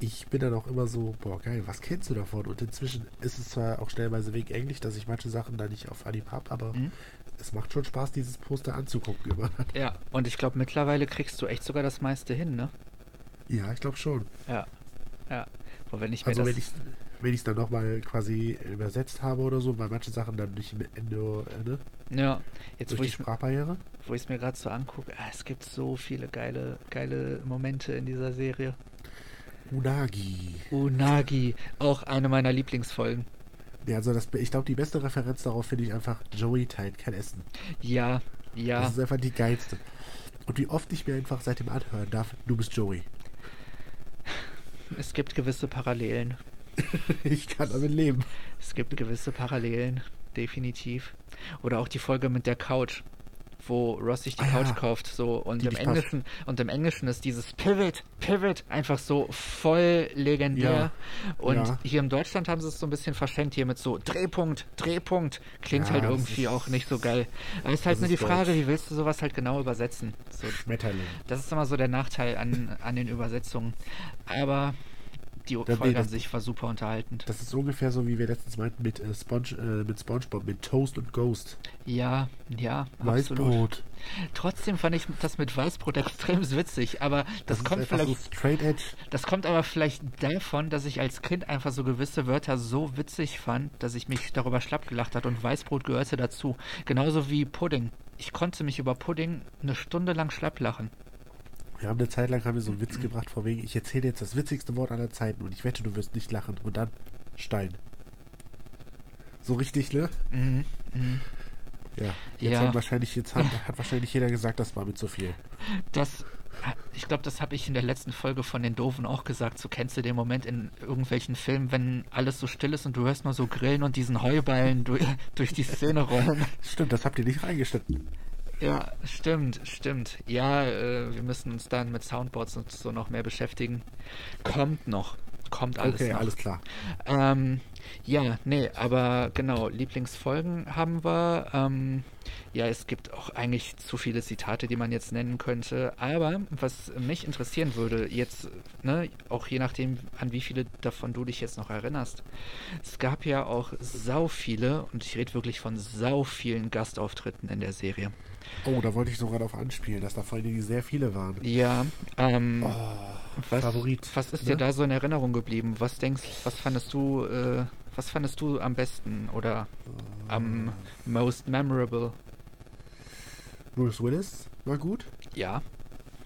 ich bin dann auch immer so, boah, geil, was kennst du davon? Und inzwischen ist es zwar auch stellenweise wegen Englisch, dass ich manche Sachen da nicht auf Anhieb habe, aber Mhm. es macht schon Spaß, dieses Poster anzugucken immer. Ja, und ich glaube, mittlerweile kriegst du echt sogar das meiste hin, ne? Ja, ich glaube schon. Ja. Ja. Und wenn ich mir Also das. wenn ich wenn ich es dann nochmal quasi übersetzt habe oder so, weil manche Sachen dann nicht im Ende, äh, ne, ja, jetzt durch wo die ich Sprachbarriere. wo ich es mir gerade so angucke, ah, es gibt so viele geile, geile Momente in dieser Serie. Unagi. Unagi, auch eine meiner Lieblingsfolgen. Ja, also das, ich glaube, die beste Referenz darauf finde ich einfach, Joey teilt kein Essen. Ja, ja. Das ist einfach die geilste. Und wie oft ich mir einfach seitdem anhören darf, du bist Joey. Es gibt gewisse Parallelen. ich kann damit leben. Es gibt gewisse Parallelen, definitiv. Oder auch die Folge mit der Couch, wo Ross sich die Ah, Couch ja. kauft, so und Die im passt. Englischen und im Englischen ist dieses Pivot, Pivot einfach so voll legendär. Ja. Und Ja. hier in Deutschland haben sie es so ein bisschen verschenkt hier mit so Drehpunkt, Drehpunkt. Klingt halt irgendwie ist- auch nicht so geil. Aber es ist halt nur die Frage, Deutsch. wie willst du sowas halt genau übersetzen? So, Schmetterling. das ist immer so der Nachteil an, an den Übersetzungen. Aber die nee, Folge an das- sich war super unterhaltend. Das ist ungefähr so, wie wir letztens meinten mit, äh, Sponge, äh, mit Spongebob, mit Toast und Ghost. Ja, ja, absolut. Weißbrot. Trotzdem fand ich das mit Weißbrot extrem witzig, aber das, ist kommt vielleicht, so straight edge. das kommt aber vielleicht davon, dass ich als Kind einfach so gewisse Wörter so witzig fand, dass ich mich darüber schlapp gelacht hat und Weißbrot gehörte dazu. Genauso wie Pudding. Ich konnte mich über Pudding eine Stunde lang schlapp lachen. Wir haben eine Zeit lang haben wir so einen Witz gebracht, vor wegen, ich erzähle jetzt das witzigste Wort aller Zeiten und ich wette, du wirst nicht lachen. Und dann Stein. So richtig, ne? Mhm, mhm. Ja. Jetzt Ja. Hat, wahrscheinlich, jetzt hat, hat wahrscheinlich jeder gesagt, das war mit zu viel. Das, ich glaube, das habe ich in der letzten Folge von den Doofen auch gesagt. So kennst du den Moment in irgendwelchen Filmen, wenn alles so still ist und du hörst nur so Grillen und diesen Heuballen durch, durch die Szene rollen. Stimmt, das habt ihr nicht reingeschnitten. Ja, stimmt, stimmt. Ja, äh, wir müssen uns dann mit Soundboards und so noch mehr beschäftigen. Kommt noch. Kommt alles okay, noch. alles klar. Ähm, ja, nee, aber genau, Lieblingsfolgen haben wir. Ähm, ja, es gibt auch eigentlich zu viele Zitate, die man jetzt nennen könnte. Aber was mich interessieren würde, jetzt, ne, auch je nachdem, an wie viele davon du dich jetzt noch erinnerst. Es gab ja auch sau viele, und ich rede wirklich von sau vielen Gastauftritten in der Serie. Oh, da wollte ich sogar darauf anspielen, dass da vor Dingen sehr viele waren. Ja, ähm, Oh, was, Favorit. was ist ne? dir da so in Erinnerung geblieben? Was denkst, was fandest du, äh, was fandest du am besten oder am most memorable? Bruce Willis war gut. Ja,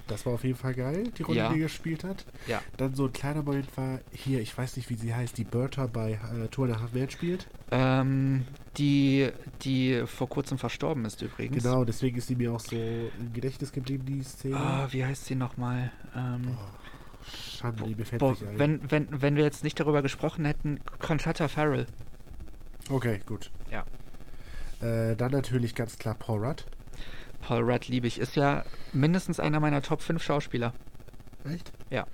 Das war auf jeden Fall geil, die Rolle, Ja. die er gespielt hat. ja. Dann so ein kleiner Moment war hier, ich weiß nicht, wie sie heißt, die Bertha bei äh, Tour nach Half spielt. Ähm, die, die vor kurzem verstorben ist übrigens. Genau, deswegen ist sie mir auch so im Gedächtnis geblieben, die Szene. Ah, wie heißt sie nochmal? Ähm, Schande, die mir fällt boah, nicht ein. wenn, wenn, wenn wir jetzt nicht darüber gesprochen hätten, Conchata Farrell. Okay, gut. Ja. Äh, dann natürlich ganz klar Paul Rudd. Paul Rudd liebe ich. Ist ja mindestens einer meiner Top 5 Schauspieler. Echt? Ja.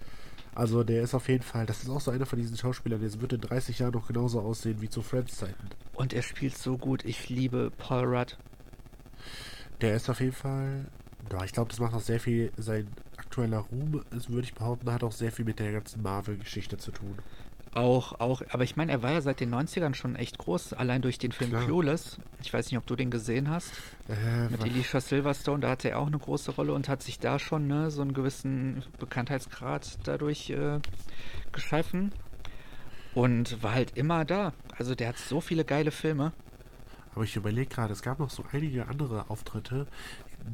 Also der ist auf jeden Fall, das ist auch so einer von diesen Schauspielern, der wird in 30 Jahren noch genauso aussehen wie zu Friends-Zeiten. Und er spielt so gut. Ich liebe Paul Rudd. Der ist auf jeden Fall, ja, ich glaube, das macht auch sehr viel, sein aktueller Ruhm, das würde ich behaupten, hat auch sehr viel mit der ganzen Marvel-Geschichte zu tun. Auch, auch, aber ich meine, er war ja seit den 90ern schon echt groß, allein durch den Film Klar. Clueless. Ich weiß nicht, ob du den gesehen hast. Äh, Mit Alicia Silverstone, da hatte er auch eine große Rolle und hat sich da schon ne, so einen gewissen Bekanntheitsgrad dadurch äh, geschaffen. Und war halt immer da. Also der hat so viele geile Filme. aber ich überlege gerade, es gab noch so einige andere Auftritte.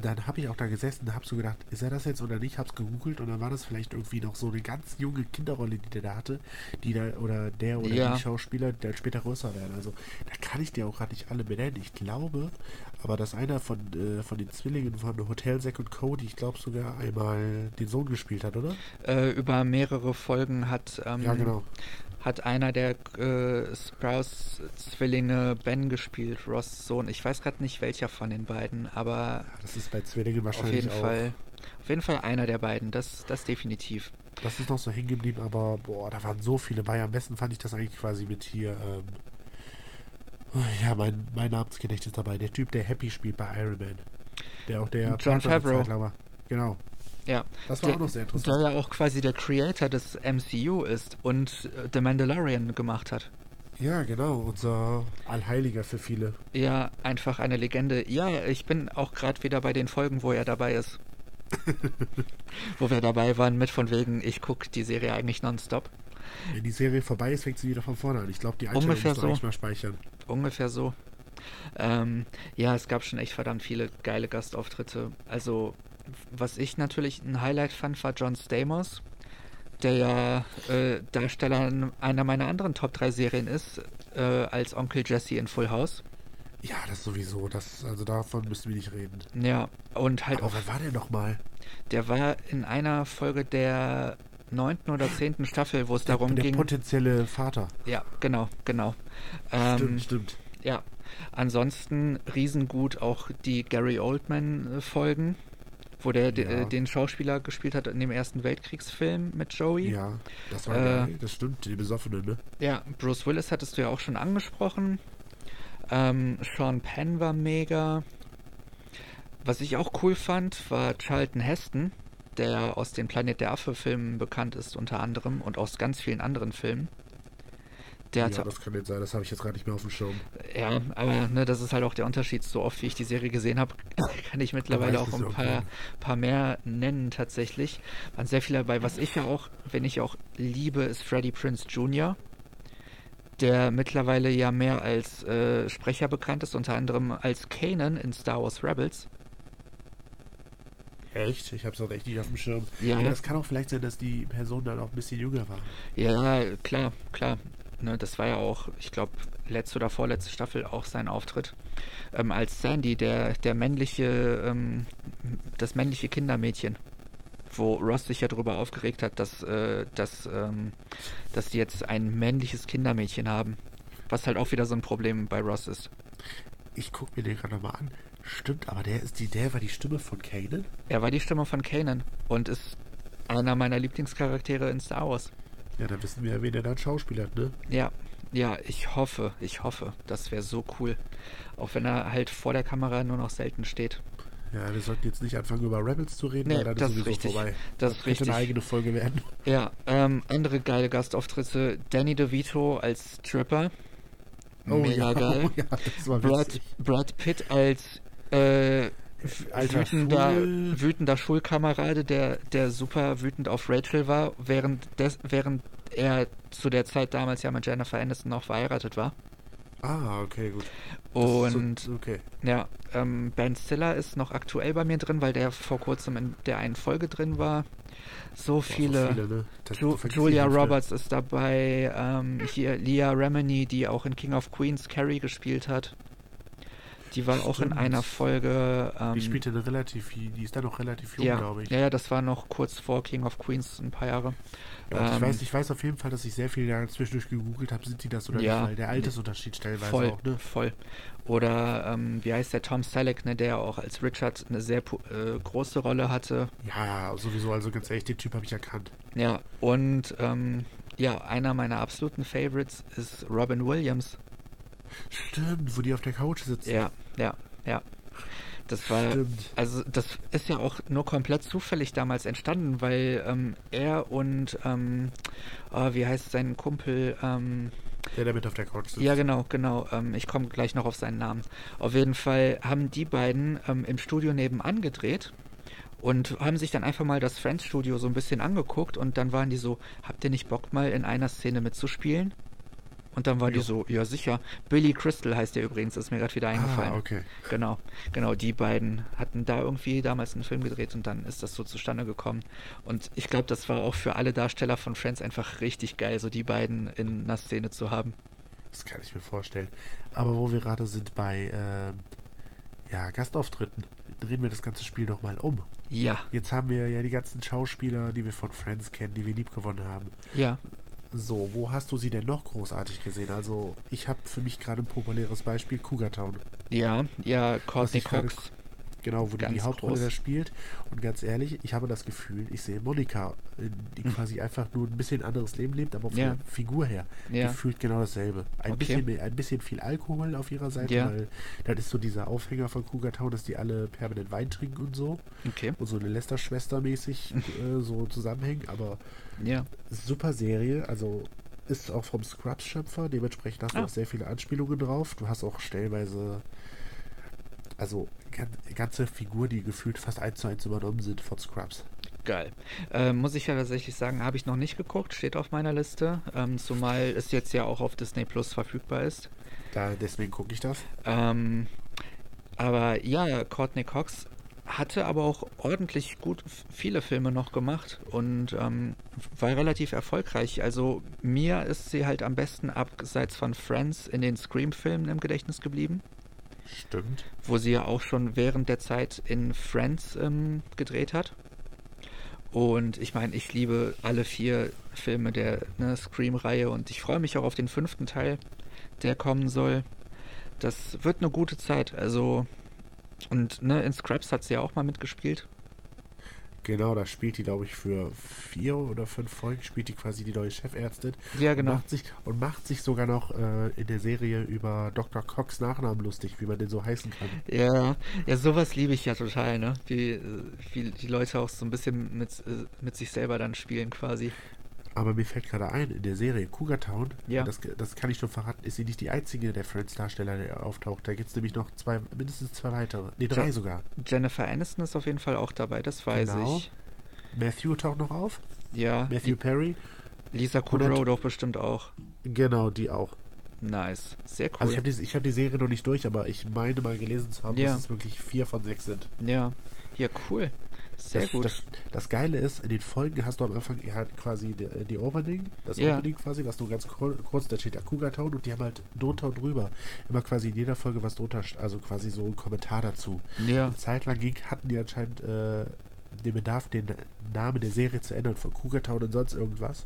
Dann habe ich auch da gesessen und habe so gedacht, ist er das jetzt oder nicht? Habe es gegoogelt und dann war das vielleicht irgendwie noch so eine ganz junge Kinderrolle, die der da hatte, die da oder der oder Ja. die Schauspieler, der später größer werden. Also da kann ich dir auch gerade nicht alle benennen. Ich glaube, aber dass einer von, äh, von den Zwillingen von Hotel Zack und Cody, ich glaube sogar einmal den Sohn gespielt hat, oder? Äh, über mehrere Folgen hat, ähm, Ja, genau. Hat einer der äh, Sprouse-Zwillinge Ben gespielt, Ross Sohn. Ich weiß gerade nicht welcher von den beiden, aber Das ist bei Zwillingen auf wahrscheinlich jeden auch. Fall. Auf jeden Fall einer der beiden, das, das definitiv. Das ist noch so hängen geblieben, aber boah, da waren so viele bei. Am besten fand ich das eigentlich quasi mit hier, ähm, ja, mein, mein Namensgedächtnis dabei. Der Typ, der Happy spielt bei Iron Man. Der auch der eine Favreau. Genau. Ja. Das war der, auch noch sehr Der interessant. ja auch quasi der Creator des MCU ist und äh, The Mandalorian gemacht hat. Ja, genau. Unser Allheiliger für viele. Ja, einfach eine Legende. Ja, ich bin auch gerade wieder bei den Folgen, wo er dabei ist. wo wir dabei waren mit von wegen, ich gucke die Serie eigentlich nonstop. Wenn die Serie vorbei ist, fängt sie wieder von vorne an. Ich glaube, die Einstellung Ungefähr musst du so. eigentlich mal speichern. Ungefähr so. Ähm, ja, es gab schon echt verdammt viele geile Gastauftritte. Also, was ich natürlich ein Highlight fand, war John Stamos, der ja äh, Darsteller in einer meiner anderen Top 3 Serien ist, äh, als Onkel Jesse in Full House. Ja, das sowieso. Das, also davon müssen wir nicht reden. Ja, und halt Aber auch, wer war der nochmal? der war in einer Folge der neunten oder zehnten Staffel, wo es darum der ging. potenzielle Vater. Ja, genau, genau. Ähm, Stimmt, stimmt. Ja, ansonsten riesengut auch die Gary Oldman-Folgen, wo der de- Ja. den Schauspieler gespielt hat in dem Ersten Weltkriegsfilm mit Joey. Ja, das war Äh, geil. Das stimmt, die Besoffene, ne? Ja, Bruce Willis hattest du ja auch schon angesprochen. Ähm, Sean Penn war mega. Was ich auch cool fand, war Charlton Heston, der aus den Planet der Affe-Filmen bekannt ist, unter anderem, und aus ganz vielen anderen Filmen. Der Ja, das kann jetzt sein. Das habe ich jetzt gerade nicht mehr auf dem Schirm. Ja, aber ne, das ist halt auch der Unterschied. So oft wie ich die Serie gesehen habe, kann ich mittlerweile auch ein paar, paar mehr nennen tatsächlich. Waren sehr viele dabei. Was ich ja auch, wenn ich auch liebe, ist Freddie Prince Jr., der mittlerweile ja mehr als äh, Sprecher bekannt ist, unter anderem als Kanan in Star Wars Rebels. Echt? Ich habe es auch echt nicht auf dem Schirm. Ja. Aber das kann auch vielleicht sein, dass die Person dann auch ein bisschen jünger war. Ja, klar, klar. Ne, das war ja auch, ich glaube, letzte oder vorletzte Staffel auch sein Auftritt. Ähm, als Sandy, der, der männliche, ähm, das männliche Kindermädchen. Wo Ross sich ja darüber aufgeregt hat, dass, äh, dass, ähm, dass die jetzt ein männliches Kindermädchen haben. Was halt auch wieder so ein Problem bei Ross ist. Ich gucke mir den gerade nochmal an. Stimmt, aber der ist die, der war die Stimme von Kanan? Er war die Stimme von Kanan und ist einer meiner Lieblingscharaktere in Star Wars. Ja, dann wissen wir ja, wen der dann schauspielert, ne? Ja, ja, ich hoffe, ich hoffe. Das wäre so cool. Auch wenn er halt vor der Kamera nur noch selten steht. Ja, wir sollten jetzt nicht anfangen, über Rebels zu reden, Nee, weil dann das ist ist sowieso richtig. vorbei. Das ist könnte richtig. eine eigene Folge werden. Ja, ähm, andere geile Gastauftritte. Danny DeVito als Tripper. Mega ja, geil. oh ja, das Brad. Brad Pitt als äh, Alter wütender, Schul- wütender Schulkamerade, der, der super wütend auf Rachel war, während, des, während er zu der Zeit damals ja mit Jennifer Aniston noch verheiratet war. Ah, okay, gut. Das Und So, okay. Ja, ähm, Ben Stiller ist noch aktuell bei mir drin, weil der vor kurzem in der einen Folge drin war. So Boah, viele. So viele ne? Ju Julia. Roberts ist dabei, ähm, hier Leah Remini, die auch in King of Queens Carrie gespielt hat. Die war auch in einer Folge. Ähm, Die spielte eine relativ, die ist dann noch relativ jung, ja, glaube ich. ja, ja, das war noch kurz vor King of Queens, ein paar Jahre. Ja, und ich, ähm, weiß, ich weiß auf jeden Fall, dass ich sehr viel da zwischendurch gegoogelt habe, sind die das oder Ja. nicht, weil der Altersunterschied stellenweise Voll, auch, ne? voll. Oder ähm, wie heißt der Tom Selleck, ne, der auch als Richard eine sehr äh, große Rolle hatte. Ja, sowieso, also ganz ehrlich, den Typ habe ich erkannt. Ja, und ähm, ja, einer meiner absoluten Favorites ist Robin Williams. Stimmt, wo die auf der Couch sitzen. Ja, ja, ja. Das war, Stimmt. also das ist ja auch nur komplett zufällig damals entstanden, weil ähm, er und, ähm, oh, wie heißt sein Kumpel, ähm, Der, der mit auf der Couch sitzt. ja genau, genau, ähm, ich komme gleich noch auf seinen Namen. Auf jeden Fall haben die beiden ähm, im Studio nebenan gedreht und haben sich dann einfach mal das Friends Studio so ein bisschen angeguckt und dann waren die so, habt ihr nicht Bock mal in einer Szene mitzuspielen? Und dann war die Jo. so, ja sicher. Billy Crystal heißt der übrigens, ist mir gerade wieder eingefallen. Ah, okay. Genau, genau, die beiden hatten da irgendwie damals einen Film gedreht und dann ist das so zustande gekommen. Und ich glaube, das war auch für alle Darsteller von Friends einfach richtig geil, so die beiden in einer Szene zu haben. Das kann ich mir vorstellen. Aber wo wir gerade sind bei ähm, ja, Gastauftritten, drehen wir das ganze Spiel nochmal um. Ja, Jetzt haben wir ja die ganzen Schauspieler, die wir von Friends kennen, die wir lieb gewonnen haben. ja. So, wo hast du sie denn noch großartig gesehen? Also, ich habe für mich gerade ein populäres Beispiel Cougar Town. Ja, ja, Courtney Cox. Genau, wo die Ganz die Hauptrolle groß. da spielt. Und ganz ehrlich, ich habe das Gefühl, ich sehe Monika, äh, die quasi einfach nur ein bisschen anderes Leben lebt, aber von Hm. Ja. der Figur her Ja. gefühlt genau dasselbe. Ein, Okay. bisschen, ein bisschen viel Alkohol auf ihrer Seite, Ja. weil das ist so dieser Aufhänger von Cougar Town, dass die alle permanent Wein trinken und so. Okay. Und so eine Lester-Schwester mäßig äh, so zusammenhängen, aber Ja. super Serie, also ist auch vom Scrubs-Schöpfer, dementsprechend hast du Ah. auch sehr viele Anspielungen drauf. Du hast auch stellenweise, also gan- ganze Figuren, die gefühlt fast eins zu eins übernommen sind von Scrubs. Geil. Ähm, muss ich ja tatsächlich sagen, habe ich noch nicht geguckt, steht auf meiner Liste. Ähm, zumal es jetzt ja auch auf Disney Plus verfügbar ist. Da, deswegen gucke ich das. Ähm, aber ja, Courtney Cox hatte aber auch ordentlich gut viele Filme noch gemacht und ähm, war relativ erfolgreich. Also mir ist sie halt am besten abseits von Friends in den Scream-Filmen im Gedächtnis geblieben, Stimmt. wo sie ja auch schon während der Zeit in Friends ähm, gedreht hat. Und ich meine, ich liebe alle vier Filme der ne, Scream-Reihe und ich freue mich auch auf den fünften Teil, der kommen soll. Das wird eine gute Zeit. Also, und ne, in Scraps hat sie ja auch mal mitgespielt. Genau, da spielt die, glaube ich, für vier oder fünf Folgen spielt die quasi die neue Chefärztin. Ja, Und genau. macht sich, und macht sich sogar noch äh, in der Serie über Dr. Cox Nachnamen lustig, wie man den so heißen kann. Ja, ja, sowas liebe ich ja total, ne? Wie, äh, wie die Leute auch so ein bisschen mit, äh, mit sich selber dann spielen quasi. Aber mir fällt gerade ein, in der Serie Cougar Town, Ja. das, das kann ich schon verraten, ist sie nicht die einzige der Friends-Darsteller, der auftaucht. Da gibt es nämlich noch zwei, mindestens zwei weitere. Ne, drei Ja. sogar. Jennifer Aniston ist auf jeden Fall auch dabei, das weiß Genau. ich. Matthew taucht noch auf. Ja, Matthew Perry. Lisa Kudrow doch bestimmt auch. Genau, die auch. Nice, sehr cool. Also ich habe die, ich hab die Serie noch nicht durch, aber ich meine mal gelesen zu haben, Ja. dass es wirklich vier von sechs sind. ja, ja, cool. Sehr das, gut. Das, das Geile ist, in den Folgen hast du am Anfang halt quasi die, die Opening, das Ja. Opening quasi, was nur ganz kur- kurz, da steht Akuga Town und die haben halt drunter und drüber immer quasi in jeder Folge was drunter, also quasi so ein Kommentar dazu. ja, Eine Zeit lang ging, hatten die anscheinend äh, den Bedarf, den Namen der Serie zu ändern, von Cougar Town und sonst irgendwas.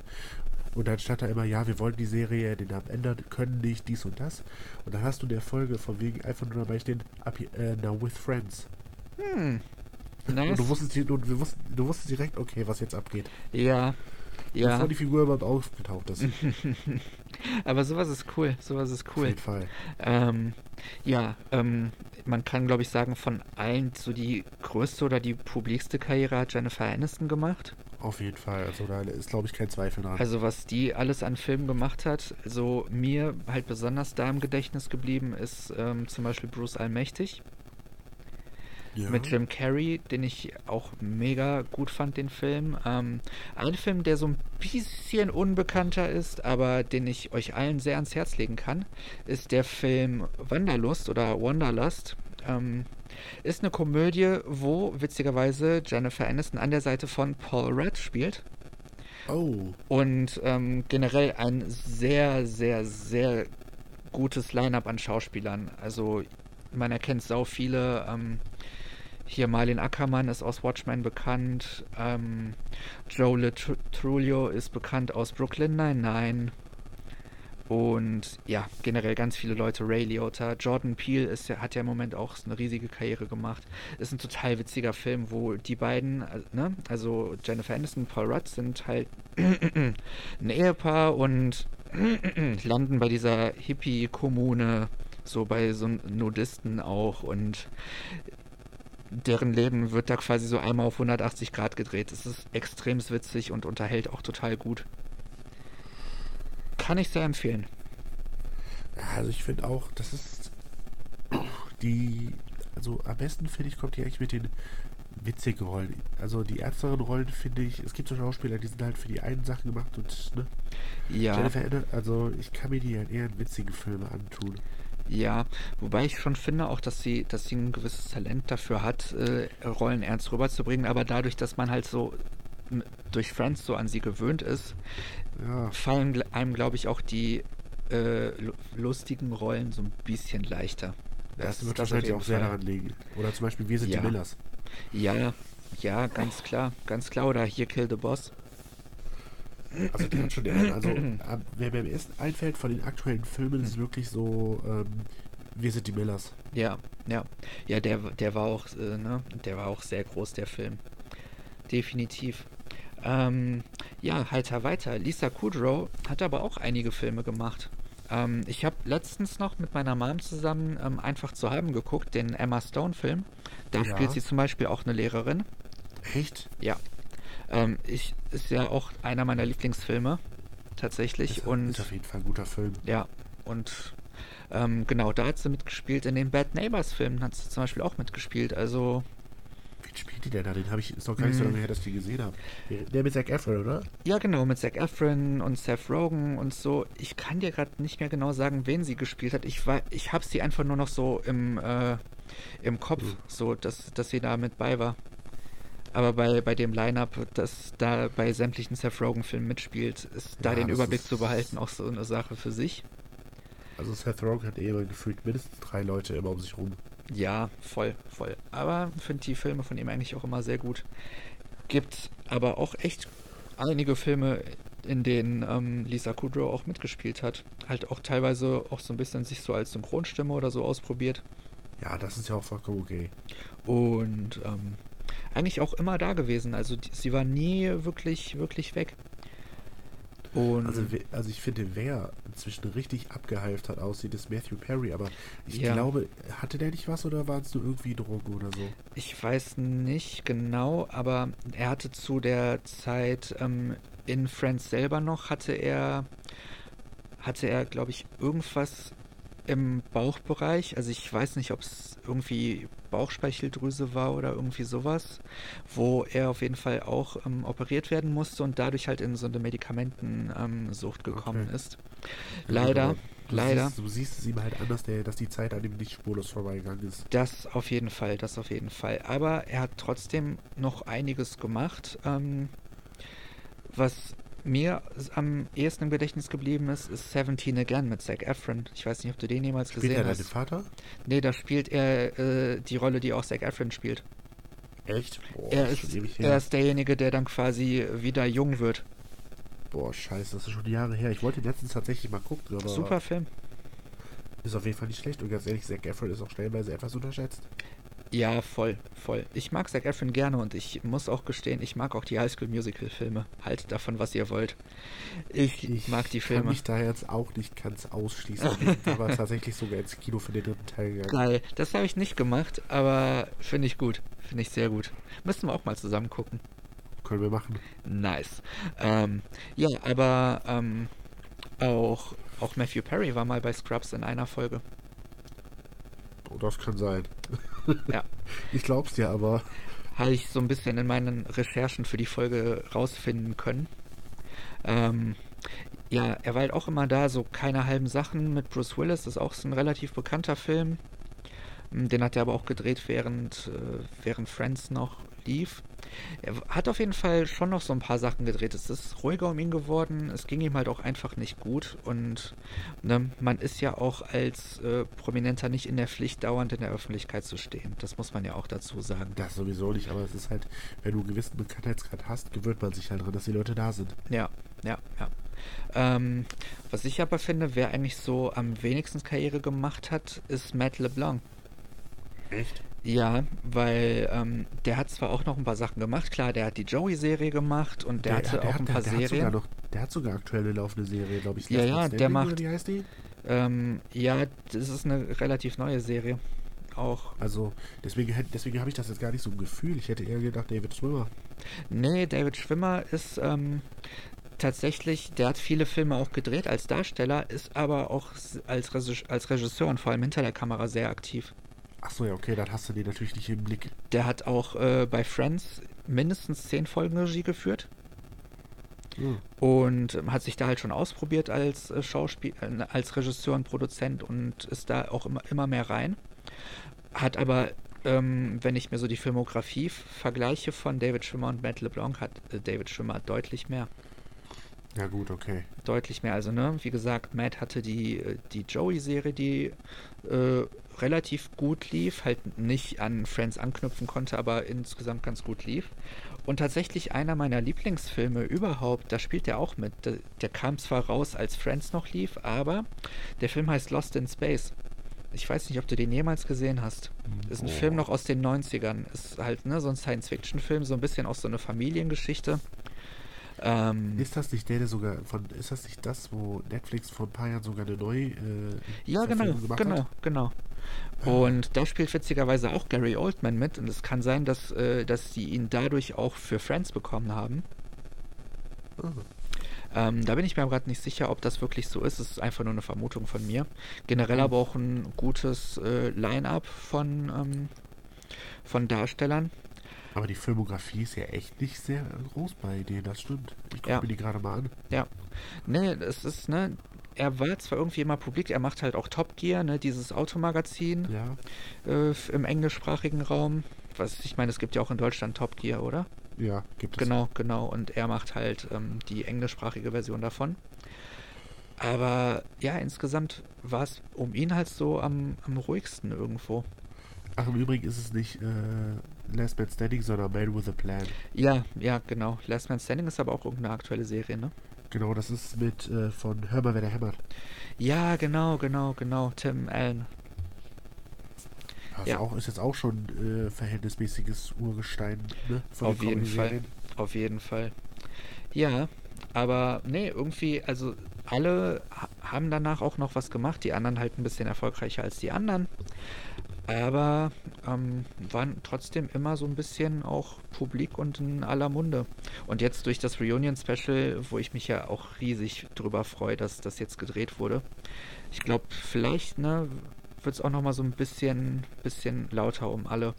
Und dann stand da immer, ja, wir wollen die Serie, den Namen ändern, können nicht, dies und das. Und dann hast du in der Folge von wegen einfach nur dabei stehen, up, äh, now with friends. hm. Und Nice. du wusstest, du, du, wusstest, du wusstest direkt, okay, was jetzt abgeht. Ja, ja. Bevor die Figur überhaupt aufgetaucht ist. Aber sowas ist cool, sowas ist Auf cool. jeden Fall. Ähm, ja, ähm, man kann, glaube ich, sagen, von allen so die größte oder die publikste Karriere hat Jennifer Aniston gemacht. Auf jeden Fall. Also da ist, glaube ich, kein Zweifel dran. Also was die alles an Filmen gemacht hat, so mir halt besonders da im Gedächtnis geblieben ist ähm, zum Beispiel Bruce Allmächtig ja. mit Jim Carrey, den ich auch mega gut fand, den Film. Ähm, ein Film, der so ein bisschen unbekannter ist, aber den ich euch allen sehr ans Herz legen kann, ist der Film Wanderlust oder Wanderlust. Ähm, ist eine Komödie, wo witzigerweise Jennifer Aniston an der Seite von Paul Rudd spielt. Oh, Und ähm, generell ein sehr, sehr, sehr gutes Line-up an Schauspielern. Also man erkennt sau viele. Ähm, hier Marlin Ackermann ist aus Watchmen bekannt. Ähm, Joe Trulio ist bekannt aus Brooklyn Nine-Nine. Und ja, generell ganz viele Leute. Ray Liotta, Jordan Peele ist, hat ja im Moment auch eine riesige Karriere gemacht. Ist ein total witziger Film, wo die beiden, äh, ne, also Jennifer Aniston und Paul Rudd sind halt ein Ehepaar und landen bei dieser Hippie-Kommune, so bei so Nudisten auch und deren Leben wird da quasi so einmal auf 180 Grad gedreht. Es ist extrem witzig und unterhält auch total gut. Kann ich sehr empfehlen. Also ich finde auch, das ist die, also am besten finde ich, kommt die eigentlich mit den witzigen Rollen. Also die ernsteren Rollen finde ich, es gibt so Schauspieler, die sind halt für die einen Sachen gemacht und, ne? Ja, Jennifer also ich kann mir die halt eher in witzigen Filme antun. Ja. Wobei ich schon finde auch, dass sie, dass sie ein gewisses Talent dafür hat, äh, Rollen ernst rüberzubringen, aber dadurch, dass man halt so durch Friends so an sie gewöhnt ist, Ja, fallen einem, glaube ich, auch die äh, lu- lustigen Rollen so ein bisschen leichter. das, wird auf wahrscheinlich auch sehr Fall. daran liegen. Oder zum Beispiel Wir sind Ja. die Millers. Ja, ja, ganz klar, ganz klar. Oder hier Kill the Boss. Also die hat schon, also ähm, wer mir am ersten einfällt von den aktuellen Filmen, ist wirklich so ähm, Wir sind die Millers. Ja, ja. Ja, der, der war auch, äh, ne, der war auch sehr groß, der Film. Definitiv. Ähm, ja, heiter weiter. Lisa Kudrow hat aber auch einige Filme gemacht. Ähm, ich habe letztens noch mit meiner Mom zusammen ähm, einfach zu haben geguckt, den Emma Stone-Film. Da Ja. spielt sie zum Beispiel auch eine Lehrerin. Echt? Ja. Ähm, ich, ist ja auch einer meiner Lieblingsfilme. Tatsächlich. Ist, und ist auf jeden Fall ein guter Film. ja, und ähm, genau, da hat sie mitgespielt. In den Bad Neighbors Filmen hat sie zum Beispiel auch mitgespielt. Also, Wen spielt die denn da? Den habe ich, ist noch gar nicht so Hm. lange her, dass ich den gesehen habe. Der, mit Zac Efron, oder? ja, genau, mit Zac Efron und Seth Rogen und so. Ich kann dir gerade nicht mehr genau sagen, wen sie gespielt hat. Ich, war, ich habe sie einfach nur noch so im, äh, im Kopf, Hm. so dass, dass sie da mit bei war. Aber bei, bei dem Line-Up, das da bei sämtlichen Seth Rogen-Filmen mitspielt, ist da Ja, den Überblick ist- zu behalten auch so eine Sache für sich. Also Seth Rogen hat eh gefühlt mindestens drei Leute immer um sich rum. Ja, voll, voll. Aber finde die Filme von ihm eigentlich auch immer sehr gut. Gibt aber auch echt einige Filme, in denen ähm, Lisa Kudrow auch mitgespielt hat. Halt auch teilweise auch so ein bisschen sich so als Synchronstimme oder so ausprobiert. Ja, das ist ja auch vollkommen okay. Und ähm, eigentlich auch immer da gewesen. Also die, sie war nie wirklich, wirklich weg. Und Also, also ich finde, wer inzwischen richtig abgehalftert aussieht, ist Matthew Perry. Aber ich Ja. glaube, hatte der nicht was oder waren es nur irgendwie Drogen oder so? Ich weiß nicht genau, aber er hatte zu der Zeit ähm, in Friends selber noch, hatte er, hatte er, glaube ich, irgendwas im Bauchbereich. Also ich weiß nicht, ob es irgendwie Bauchspeicheldrüse war oder irgendwie sowas, wo er auf jeden Fall auch ähm, operiert werden musste und dadurch halt in so eine Medikamentensucht ähm, gekommen Okay. ist. Leider, du leider. Siehst, du siehst es ihm halt anders, der, dass die Zeit an ihm nicht spurlos vorbeigegangen ist. Das auf jeden Fall, das auf jeden Fall. Aber er hat trotzdem noch einiges gemacht. Ähm, was mir am ehesten im Gedächtnis geblieben ist, ist 17 Again mit Zac Efron. Ich weiß nicht, ob du den jemals Spielt gesehen er deinen hast. Vater? Nee, da spielt er äh, die Rolle, die auch Zac Efron spielt. Echt? Boah, er, ist, er ist derjenige, der dann quasi wieder jung wird. Boah, scheiße, das ist schon Jahre her. Ich wollte letztens tatsächlich mal gucken, aber Super Film. ist auf jeden Fall nicht schlecht. Und ganz ehrlich, Zac Efron ist auch stellenweise etwas unterschätzt. Ja, voll, voll. Ich mag Zac Efron gerne und ich muss auch gestehen, ich mag auch die High School Musical Filme. Haltet davon, was ihr wollt. Ich, mag die kann Filme. mich da jetzt auch nicht ganz ausschließen. Ich bin aber tatsächlich sogar ins Kino für den dritten Teil gegangen. Geil. Das habe ich nicht gemacht, aber finde ich gut. Finde ich sehr gut. Müssen wir auch mal zusammen gucken. Können wir machen. Nice. Ähm, ja, aber ähm, auch, auch Matthew Perry war mal bei Scrubs in einer Folge. Oh, das kann sein. Ja. Ich glaub's dir, aber Habe ich so ein bisschen in meinen Recherchen für die Folge rausfinden können. Ähm, ja, er war halt auch immer da, so keine halben Sachen mit Bruce Willis. Das ist auch so ein relativ bekannter Film. Mm, Den hat er aber auch gedreht, während, äh, während Friends noch lief. Er hat auf jeden Fall schon noch so ein paar Sachen gedreht. Es ist ruhiger um ihn geworden. Es ging ihm halt auch einfach nicht gut. Und ne, man ist ja auch als äh, Prominenter nicht in der Pflicht, dauernd in der Öffentlichkeit zu stehen. Das muss man ja auch dazu sagen. das sowieso nicht. Aber es ist halt, wenn du einen gewissen Bekanntheitsgrad hast, gewöhnt man sich halt dran, dass die Leute da sind. Ja, ja, ja. Ähm, was ich aber finde, wer eigentlich so am wenigsten Karriere gemacht hat, ist Matt LeBlanc. Echt? Ja, weil ähm, der hat zwar auch noch ein paar Sachen gemacht, klar, der hat die Joey-Serie gemacht und der, hatte auch hat- ein paar der, der Hat sogar Serien. noch, der hat sogar aktuell eine laufende Serie, glaube ich. Ja, ja, Man der Standing, macht- wie heißt die? Ähm, ja, das ist eine relativ neue Serie. Auch. Also, deswegen, deswegen habe ich das jetzt gar nicht so ein Gefühl. Ich hätte eher gedacht, David Schwimmer. Nee, David Schwimmer ist ähm, tatsächlich, der hat viele Filme auch gedreht als Darsteller, ist aber auch als Regisseur und vor allem hinter der Kamera sehr aktiv. Achso, ja, okay, dann hast du den natürlich nicht im Blick. Der hat auch äh, bei Friends mindestens zehn Folgen Regie geführt Hm. und ähm, hat sich da halt schon ausprobiert als äh, Schauspiel, äh, als Regisseur und Produzent und ist da auch immer, immer mehr rein. Hat aber, ähm, wenn ich mir so die Filmografie vergleiche von David Schwimmer und Matt LeBlanc, hat äh, David Schwimmer deutlich mehr. Ja, gut, okay. Deutlich mehr. Also, ne, wie gesagt, Matt hatte die, äh, die Joey-Serie, die äh, relativ gut lief, halt nicht an Friends anknüpfen konnte, aber insgesamt ganz gut lief. Und tatsächlich einer meiner Lieblingsfilme überhaupt, da spielt er auch mit. Der, der kam zwar raus, als Friends noch lief, aber der Film heißt Lost in Space. Ich weiß nicht, ob du den jemals gesehen hast. Ist ein Oh. Film noch aus den 90ern. Ist halt ne, so ein Science-Fiction-Film, so ein bisschen auch so eine Familiengeschichte. Ähm, Ist das nicht der, der sogar von, ist das nicht das, wo Netflix vor ein paar Jahren sogar eine neue äh, ja, genau, Verfilmung gemacht genau, hat? genau. Und da spielt witzigerweise auch Gary Oldman mit. Und es kann sein, dass, äh, dass sie ihn dadurch auch für Friends bekommen haben. Ah. Ähm, da bin ich mir gerade nicht sicher, ob das wirklich so ist. Es ist einfach nur eine Vermutung von mir. Generell Mhm. aber auch ein gutes äh, Line-up von, ähm, von Darstellern. Aber die Filmografie ist ja echt nicht sehr groß bei denen, das stimmt. Ich gucke Ja. mir die gerade mal an. Ja. Nee, es ist, ne, er war zwar irgendwie immer publik, er macht halt auch Top Gear, ne, dieses Automagazin Ja, äh, im englischsprachigen Raum. Was, ich meine, es gibt ja auch in Deutschland Top Gear, oder? ja, gibt es. Genau, genau. Und er macht halt ähm, die englischsprachige Version davon. Aber ja, insgesamt war es um ihn halt so am, am ruhigsten irgendwo. Ach, im Übrigen ist es nicht äh, Last Man Standing, sondern Man with a Plan. Ja, ja, genau. Last Man Standing ist aber auch irgendeine aktuelle Serie, ne? Genau, das ist mit äh, von Hör mal, wer der hämmert. Ja, genau, genau, genau. Tim Allen. Das Ja. auch, ist jetzt auch schon äh, verhältnismäßiges Urgestein, ne? Von Auf den jeden Fall. Auf jeden Fall. Ja, aber nee, irgendwie, also alle ha- haben danach auch noch was gemacht, die anderen halt ein bisschen erfolgreicher als die anderen. Aber ähm, waren trotzdem immer so ein bisschen auch publik und in aller Munde. Und jetzt durch das Reunion-Special, wo ich mich ja auch riesig drüber freue, dass das jetzt gedreht wurde. Ich glaube, vielleicht ne, wird es auch noch mal so ein bisschen, bisschen lauter um alle.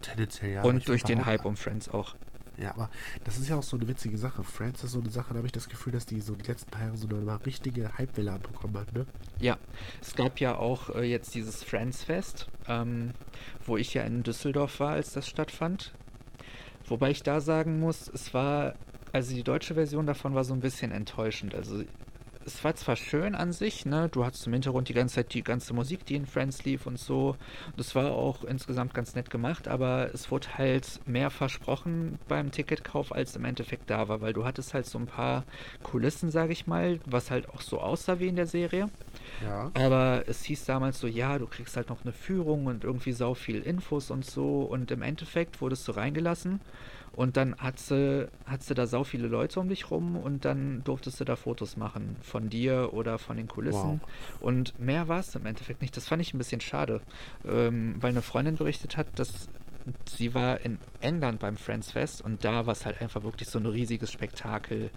Tendenziell ja. und durch den Hype um Friends auch. Ja, aber das ist ja auch so eine witzige Sache. Friends ist so eine Sache, da habe ich das Gefühl, dass die so die letzten paar Jahre so eine mal richtige Hypewelle abbekommen hat, ne? Ja, es gab ja auch äh, jetzt dieses Friends Fest, ähm, wo ich ja in Düsseldorf war, als das stattfand. Wobei ich da sagen muss, es war, also die deutsche Version davon war so ein bisschen enttäuschend. Also es war zwar schön an sich, ne? Du hattest im Hintergrund die ganze Zeit die ganze Musik, die in Friends lief und so. Das war auch insgesamt ganz nett gemacht, aber es wurde halt mehr versprochen beim Ticketkauf, als im Endeffekt da war, weil du hattest halt so ein paar Kulissen, sage ich mal, was halt auch so aussah wie in der Serie. Ja. Aber es hieß damals so, ja, du kriegst halt noch eine Führung und irgendwie sau viel Infos und so. Und im Endeffekt wurdest du reingelassen und dann hat sie, hat sie da sau viele Leute um dich rum und dann durftest du da Fotos machen von dir oder von den Kulissen. Und mehr war es im Endeffekt nicht. Das fand ich ein bisschen schade, ähm, weil eine Freundin berichtet hat, dass sie war in England beim Friends Fest und da war es halt einfach wirklich so ein riesiges Spektakel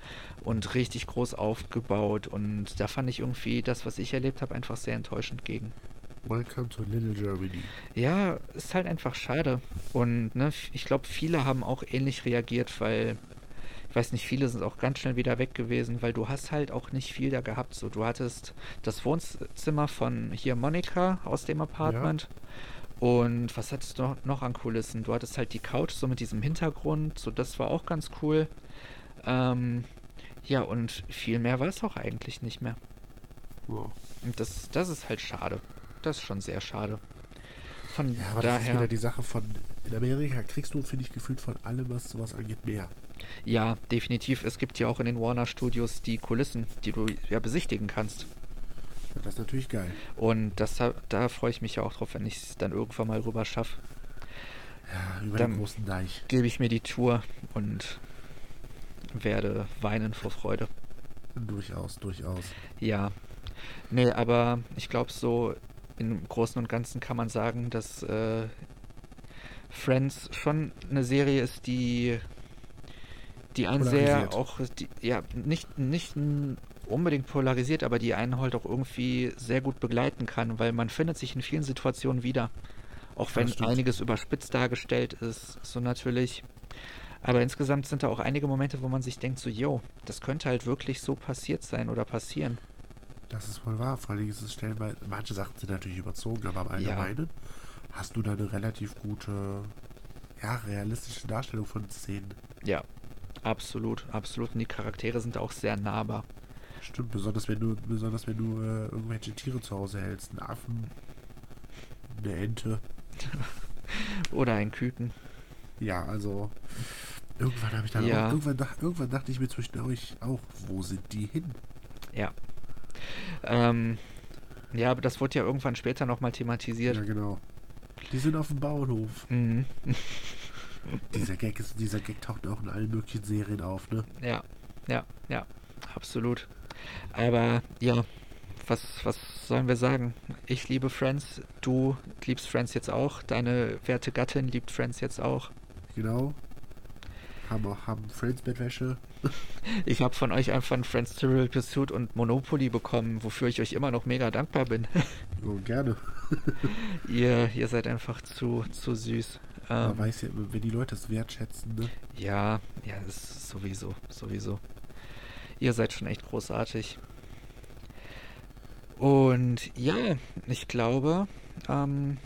und richtig groß aufgebaut und da fand ich irgendwie das, was ich erlebt habe, einfach sehr enttäuschend gegen. Welcome to Little Germany. Ja, ist halt einfach schade und ne, ich glaube, viele haben auch ähnlich reagiert, weil ich weiß nicht, viele sind auch ganz schnell wieder weg gewesen, weil du hast halt auch nicht viel da gehabt. So, du hattest das Wohnzimmer von hier Monika aus dem Apartment. Und was hattest du noch, noch an Kulissen? Du hattest halt die Couch so mit diesem Hintergrund, so das war auch ganz cool. Ähm, ja, und viel mehr war es auch eigentlich nicht mehr. Wow. Und das, das ist halt schade. Das ist schon sehr schade. Von Ja, aber das ist daher. wieder die Sache von. In Amerika kriegst du, finde ich, gefühlt von allem, was sowas angeht, mehr. Ja, definitiv. Es gibt ja auch in den Warner Studios die Kulissen, die du ja besichtigen kannst. Ja, Das ist natürlich geil. Und das, da freue ich mich ja auch drauf, wenn ich es dann irgendwann mal rüber schaffe. Ja, über Dann- den großen Deich. Gebe ich mir die Tour und werde weinen vor Freude. Durchaus, durchaus. Ja. Nee, aber ich glaube, so im Großen und Ganzen kann man sagen, dass äh, Friends schon eine Serie ist, die, die einen sehr auch, die, ja, nicht, nicht unbedingt polarisiert, aber die einen halt auch irgendwie sehr gut begleiten kann, weil man findet sich in vielen Situationen wieder. Auch wenn einiges überspitzt dargestellt ist, so natürlich. Aber insgesamt sind da auch einige Momente, wo man sich denkt, so, yo, das könnte halt wirklich so passiert sein oder passieren. Das ist wohl wahr. Vor allen Dingen ist es stellenweise. Manche Sachen sind natürlich überzogen, aber im Allgemeinen hast du da eine relativ gute, ja, realistische Darstellung von Szenen. Ja, absolut, absolut. Und die Charaktere sind auch sehr nahbar. Stimmt, besonders wenn du, besonders wenn du äh, irgendwelche Tiere zu Hause hältst. Einen Affen, eine Ente. Oder ein Küken. Ja, also. Irgendwann habe ich dann Ja. auch, irgendwann, irgendwann dachte ich mir zwischendurch auch, wo sind die hin? Ja. Ähm, Ja, aber das wurde ja irgendwann später nochmal thematisiert. Ja, genau. Die sind auf dem Bauernhof. Mhm. Dieser Gag, ist, dieser Gag taucht auch in allen möglichen Serien auf, ne? Ja, ja, ja, absolut. Aber ja, was, was sollen wir sagen? Ich liebe Friends, du liebst Friends jetzt auch, deine werte Gattin liebt Friends jetzt auch. Genau. Haben auch haben Friends Bettwäsche. Ich habe von euch einfach ein Friends Trivial Pursuit und Monopoly bekommen, wofür ich euch immer noch mega dankbar bin. Oh, gerne. ihr, ihr seid einfach zu, zu süß. Man Ähm, weiß ja, wenn die Leute es wertschätzen, ne? ja, ja, ist sowieso, sowieso. Ihr seid schon echt großartig. Und ja, ich glaube, ähm,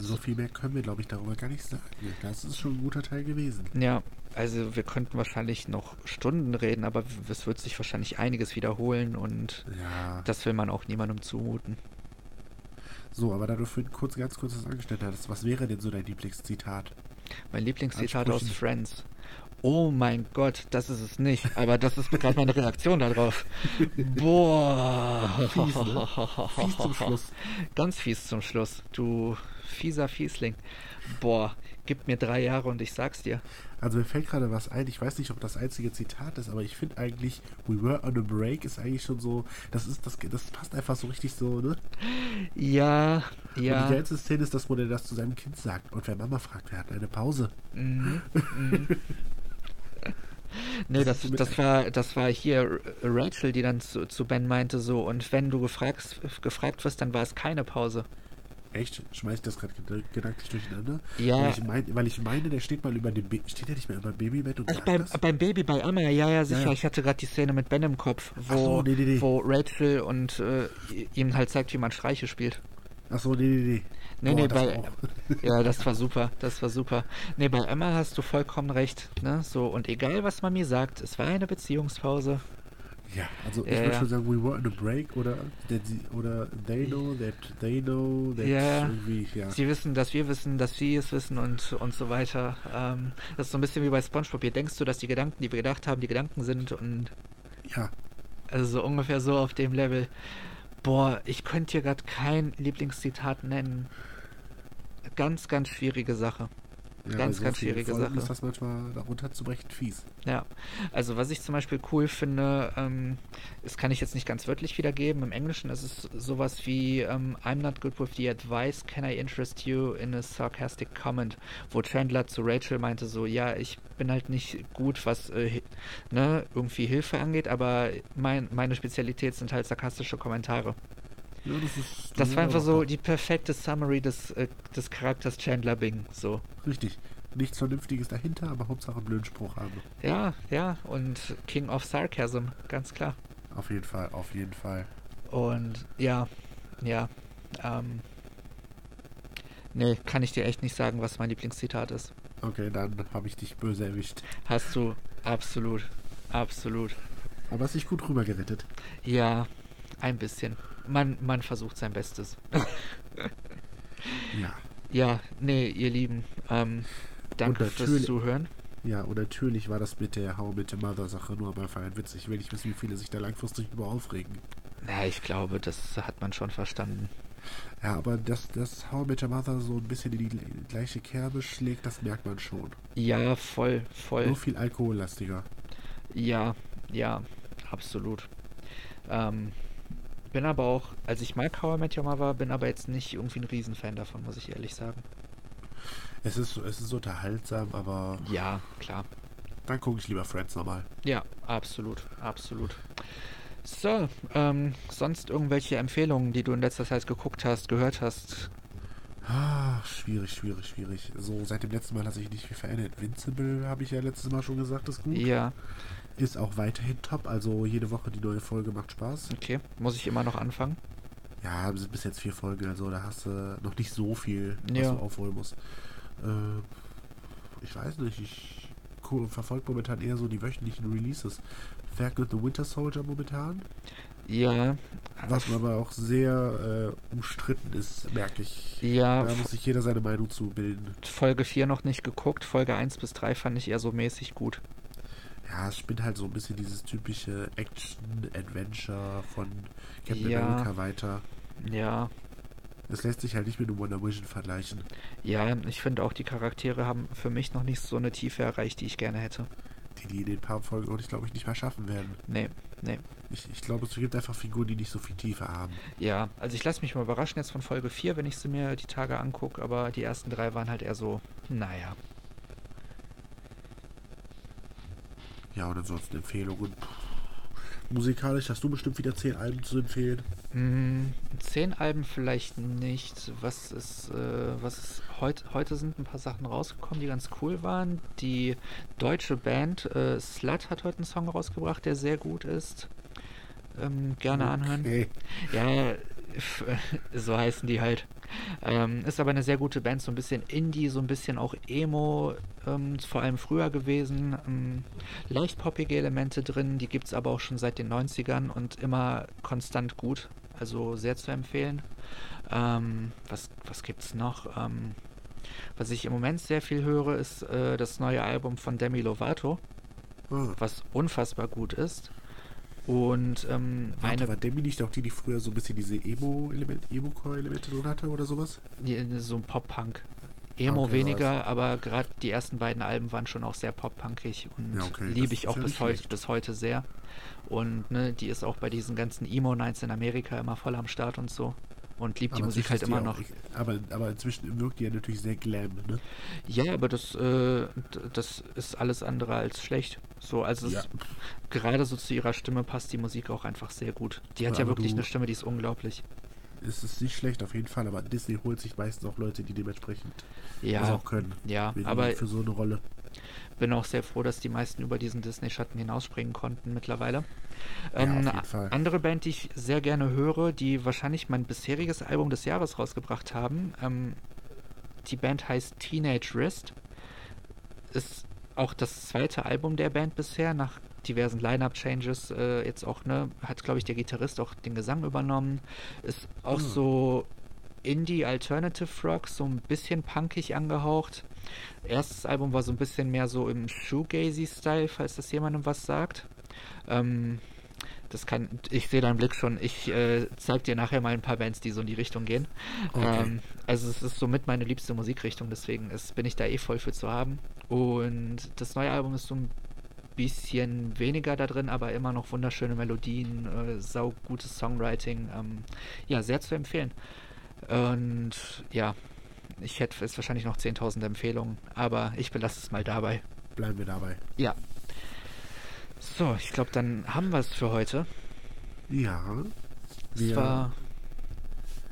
So viel mehr können wir, glaube ich, darüber gar nicht sagen. Das ist schon ein guter Teil gewesen. ja, also wir könnten wahrscheinlich noch Stunden reden, aber es wird sich wahrscheinlich einiges wiederholen und Ja. das will man auch niemandem zumuten. So, aber da du für kurz, ganz kurz das angestellt hattest, was wäre denn so dein Lieblingszitat? Mein Lieblingszitat aus. Friends. Oh mein Gott, das ist es nicht. Aber das ist gerade meine Reaktion darauf. Boah. Fies, ne? Fies zum Schluss. Ganz fies zum Schluss. Du fieser Fiesling. Boah, gib mir drei Jahre und ich sag's dir. Also mir fällt gerade was ein, ich weiß nicht, ob das einzige Zitat ist, aber ich finde eigentlich, we were on a break ist eigentlich schon so, das ist, das, das passt einfach so richtig so, ne? Ja, Und die ja. geilste Szene ist, dass Modell das zu seinem Kind sagt. Und wenn Mama fragt, wir hatten eine Pause. Mhm, mhm. Nee, Das das war das war hier Rachel, die dann zu, zu Ben meinte so, und wenn du gefragt, gefragt wirst, dann war es keine Pause. Echt? Schmeißt das gerade ged- gedanklich durcheinander? Ja. Weil ich, mein, weil ich meine, der steht mal über dem Be steht der nicht mehr über dem Babybett und Ach, beim, das? beim Baby bei Emma, ja, ja, sicher. Ja. Ich hatte gerade die Szene mit Ben im Kopf, wo, so, nee, nee, nee. wo Rachel und äh, ihm halt zeigt, wie man Streiche spielt. Achso, nee, nee, nee. Nee, Boah, nee, bei, ja, das war super, das war super. Nee, bei Emma hast du vollkommen recht, ne, so, und egal, was man mir sagt, es war eine Beziehungspause. Ja, also ich Ja, würde ja. schon sagen, we were on a break oder oder they know that they know that Ja. irgendwie, ja. Sie wissen, dass wir wissen, dass sie es wissen und, und so weiter. Ähm, das ist so ein bisschen wie bei Spongebob. Hier denkst du, dass die Gedanken, die wir gedacht haben, die Gedanken sind und Ja, also so ungefähr so auf dem Level. Boah, ich könnte hier gerade kein Lieblingszitat nennen. Ganz, ganz schwierige Sache. Ja Ganz, bei ganz schwierige Folgen Sache. ist das manchmal darunter zu brechen fies. Ja, also was ich zum Beispiel cool finde, ähm, das kann ich jetzt nicht ganz wörtlich wiedergeben. Im Englischen ist es sowas wie ähm, I'm not good with the advice, can I interest you in a sarcastic comment? Wo Chandler zu Rachel meinte so, ja, ich bin halt nicht gut, was äh, ne, irgendwie Hilfe angeht, aber mein, meine Spezialität sind halt sarkastische Kommentare. Ja, das ist. Das war einfach so die perfekte Summary des, äh, des Charakters Chandler Bing. So. Richtig. Nichts Vernünftiges dahinter, aber Hauptsache blöden Spruch haben. Ja, ja, und King of Sarcasm, ganz klar. Auf jeden Fall, auf jeden Fall. Und ja, ja, ähm, nee, kann ich dir echt nicht sagen, was mein Lieblingszitat ist. Okay, dann habe ich dich böse erwischt. Hast du absolut, absolut. Aber hast dich gut rüber gerettet. Ja, ein bisschen. Man, man versucht sein Bestes. Ja. Ja, nee, ihr Lieben, ähm, danke fürs Zuhören. Ja, und natürlich war das mit der How mit der Mother-Sache nur am Anfang ein Witz. Ich will nicht wissen, wie viele sich da langfristig über aufregen. Ja, ich glaube, das hat man schon verstanden. Ja, aber dass das How mit der Mother so ein bisschen in die gleiche Kerbe schlägt, das merkt man schon. Ja, voll, voll. Nur viel alkohollastiger. Ja, ja, absolut. Ähm, bin aber auch, also ich mag How I Met Your Mother, bin aber jetzt nicht irgendwie ein Riesenfan davon, muss ich ehrlich sagen. Es ist, so- es ist unterhaltsam, aber Ja, klar. dann gucke ich lieber Friends nochmal. Ja, absolut, absolut. So, ähm, sonst irgendwelche Empfehlungen, die du in letzter Zeit geguckt hast, gehört hast? Ah, schwierig, schwierig, schwierig. So, seit dem letzten Mal hat sich nicht viel verändert. Invincible, habe ich ja letztes Mal schon gesagt, ist gut. Ja, Ist auch weiterhin top, also jede Woche die neue Folge macht Spaß. okay. Muss ich immer noch anfangen? Ja, sind bis jetzt vier Folgen, also da hast du noch nicht so viel, was Ja. du aufholen musst. Äh, ich weiß nicht, ich verfolge momentan eher so die wöchentlichen Releases. Falcon the Winter Soldier momentan, Ja, was aber auch sehr äh, umstritten ist, merke ich. ja, Da muss sich jeder seine Meinung zu bilden. Folge 4 noch nicht geguckt, Folge 1 bis 3 fand ich eher so mäßig gut. Ja, es spinnt halt so ein bisschen dieses typische Action-Adventure von Captain Ja. America weiter. Ja, Es lässt sich halt nicht mit Wonder Vision vergleichen. ja, ich finde auch, die Charaktere haben für mich noch nicht so eine Tiefe erreicht, die ich gerne hätte. Die die in den paar Folgen auch nicht, glaube ich, nicht mehr schaffen werden. Nee, nee. Ich, ich glaube, es gibt einfach Figuren, die nicht so viel Tiefe haben. Ja, also ich lasse mich mal überraschen jetzt von Folge 4, wenn ich sie mir die Tage angucke, aber die ersten drei waren halt eher so, naja. Ja, und ansonsten Empfehlungen. Musikalisch hast du bestimmt wieder zehn Alben zu empfehlen. Hm, zehn Alben vielleicht nicht. Was ist, äh, was ist heut, heute sind ein paar Sachen rausgekommen, die ganz cool waren. Die deutsche Band äh, Slut hat heute einen Song rausgebracht, der sehr gut ist. Ähm, gerne anhören. Okay. Ja, f- so heißen die halt. Ähm, ist aber eine sehr gute Band, so ein bisschen Indie, so ein bisschen auch Emo, ähm, vor allem früher gewesen. Ähm, leicht poppige Elemente drin, die gibt es aber auch schon seit den 90ern und immer konstant gut. Also sehr zu empfehlen. Ähm, was was gibt's noch? Ähm, was ich im Moment sehr viel höre, ist äh, das neue Album von Demi Lovato, Ah, was unfassbar gut ist. Und ähm, warte, eine war Demi nicht auch die, die früher so ein bisschen diese Emo-Element, Emo-Core-Elemente drin hatte oder sowas? So ein Pop-Punk. Emo Okay, weniger, aber gerade die ersten beiden Alben waren schon auch sehr pop-punkig und Ja, okay, liebe ich auch ja bis, nicht heu schlecht. bis heute sehr. Und ne, die ist auch bei diesen ganzen Emo-Nights in Amerika immer voll am Start und so. Und liebt die Musik halt immer auch- noch. ich- aber, aber inzwischen wirkt die ja natürlich sehr glam, ne? Ja, aber das, äh, das ist alles andere als schlecht. So, also es Ja. ist, gerade so zu ihrer Stimme passt die Musik auch einfach sehr gut. Die hat Ja, ja aber wirklich eine Stimme, die ist unglaublich. Es ist nicht schlecht auf jeden Fall, aber Disney holt sich meistens auch Leute, die dementsprend das Ja, auch können. ja, aber für so eine Rolle. bin auch sehr froh, dass die meisten über diesen Disney-Schatten hinausspringen konnten mittlerweile. Ja, Ähm, Fall. andere Band, die ich sehr gerne höre, die wahrscheinlich mein bisheriges Album des Jahres rausgebracht haben, ähm, die Band heißt Teenage Wrist. Ist auch das zweite Album der Band bisher, nach diversen Line-Up-Changes äh, jetzt auch, ne, hat, glaube ich, der Gitarrist auch den Gesang übernommen. Ist auch Ah. so Indie Alternative Rock, so ein bisschen punkig angehaucht. Erstes Album war so ein bisschen mehr so im Shoegazy-Style, falls das jemandem was sagt. Ähm, das kann, ich sehe deinen Blick schon. Ich äh, zeig dir nachher mal ein paar Bands, die so in die Richtung gehen. Okay. Ähm, also es ist somit meine liebste Musikrichtung, deswegen ist, bin ich da eh voll für zu haben. Und das neue Album ist so ein bisschen weniger da drin, aber immer noch wunderschöne Melodien, äh, saugutes Songwriting. Ähm, ja, sehr zu empfehlen. Und ja, ich hätte jetzt wahrscheinlich noch 10.000 Empfehlungen, aber ich belasse es mal dabei. Bleiben wir dabei. Ja. So, ich glaube, dann haben wir es für heute. Ja. Es war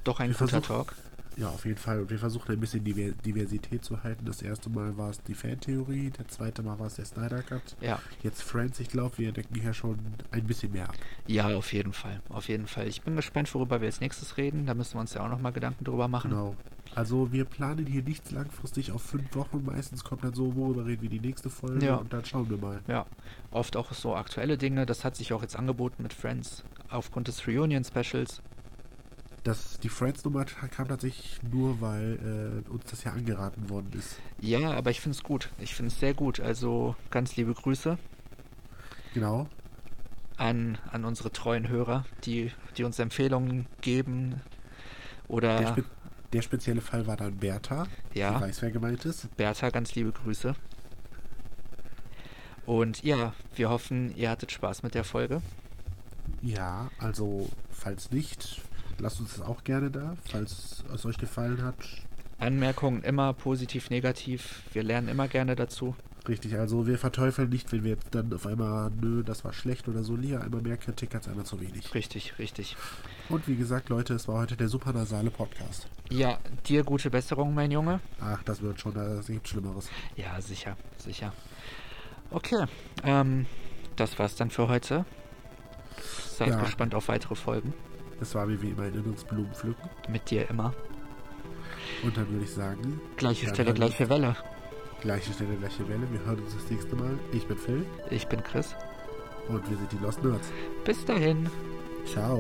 doch ein guter Talk. ja, auf jeden Fall. Und wir versuchen ein bisschen Diver- Diversität zu halten. Das erste Mal war es die Fantheorie, der zweite Mal war es der Snyder Cut. Ja. Jetzt Friends, ich glaube, wir decken hier schon ein bisschen mehr ab. Ja, auf jeden Fall. Auf jeden Fall. Ich bin gespannt, worüber wir als nächstes reden. Da müssen wir uns ja auch nochmal Gedanken drüber machen. Genau. Also wir planen hier nichts langfristig auf fünf Wochen. Meistens kommt dann so, worüber reden wir die nächste Folge Ja. und dann schauen wir mal. Ja, oft auch so aktuelle Dinge. Das hat sich auch jetzt angeboten mit Friends aufgrund des Reunion-Specials. Das, die Friends-Nummer kam tatsächlich nur, weil äh, uns das ja angeraten worden ist. Ja, aber ich finde es gut. Ich finde es sehr gut. Also ganz liebe Grüße Genau. an, an unsere treuen Hörer, die, die uns Empfehlungen geben. Oder Der, spe der spezielle Fall war dann Bertha. Ja. Ich weiß, wer gemeint ist. Bertha, ganz liebe Grüße. Und ja, wir hoffen, ihr hattet Spaß mit der Folge. Ja, also falls nicht, lasst uns das auch gerne da. Falls es euch gefallen hat. Anmerkungen immer positiv, negativ. Wir lernen immer gerne dazu. Richtig, also wir verteufeln nicht, wenn wir jetzt dann auf einmal, nö, das war schlecht oder so. Lieber einmal mehr Kritik als einmal zu wenig. Richtig, richtig. Und wie gesagt, Leute, es war heute der supernasale Podcast. Ja, dir gute Besserung, mein Junge. Ach, das wird schon, da gibt Schlimmeres. Ja, sicher, sicher. Okay, ähm, das war's dann für heute. Seid Ja. gespannt auf weitere Folgen. Das war mir wie immer ein Erinnerungsblumen pflücken. Mit dir immer. Und dann würde ich sagen, Gleiche Stelle, gleiche Welle. Gleiche Stelle, gleiche Welle. Wir hören uns das nächste Mal. Ich bin Phil Ich bin Chris. und wir sind die Lost Nerds. Bis dahin. Ciao.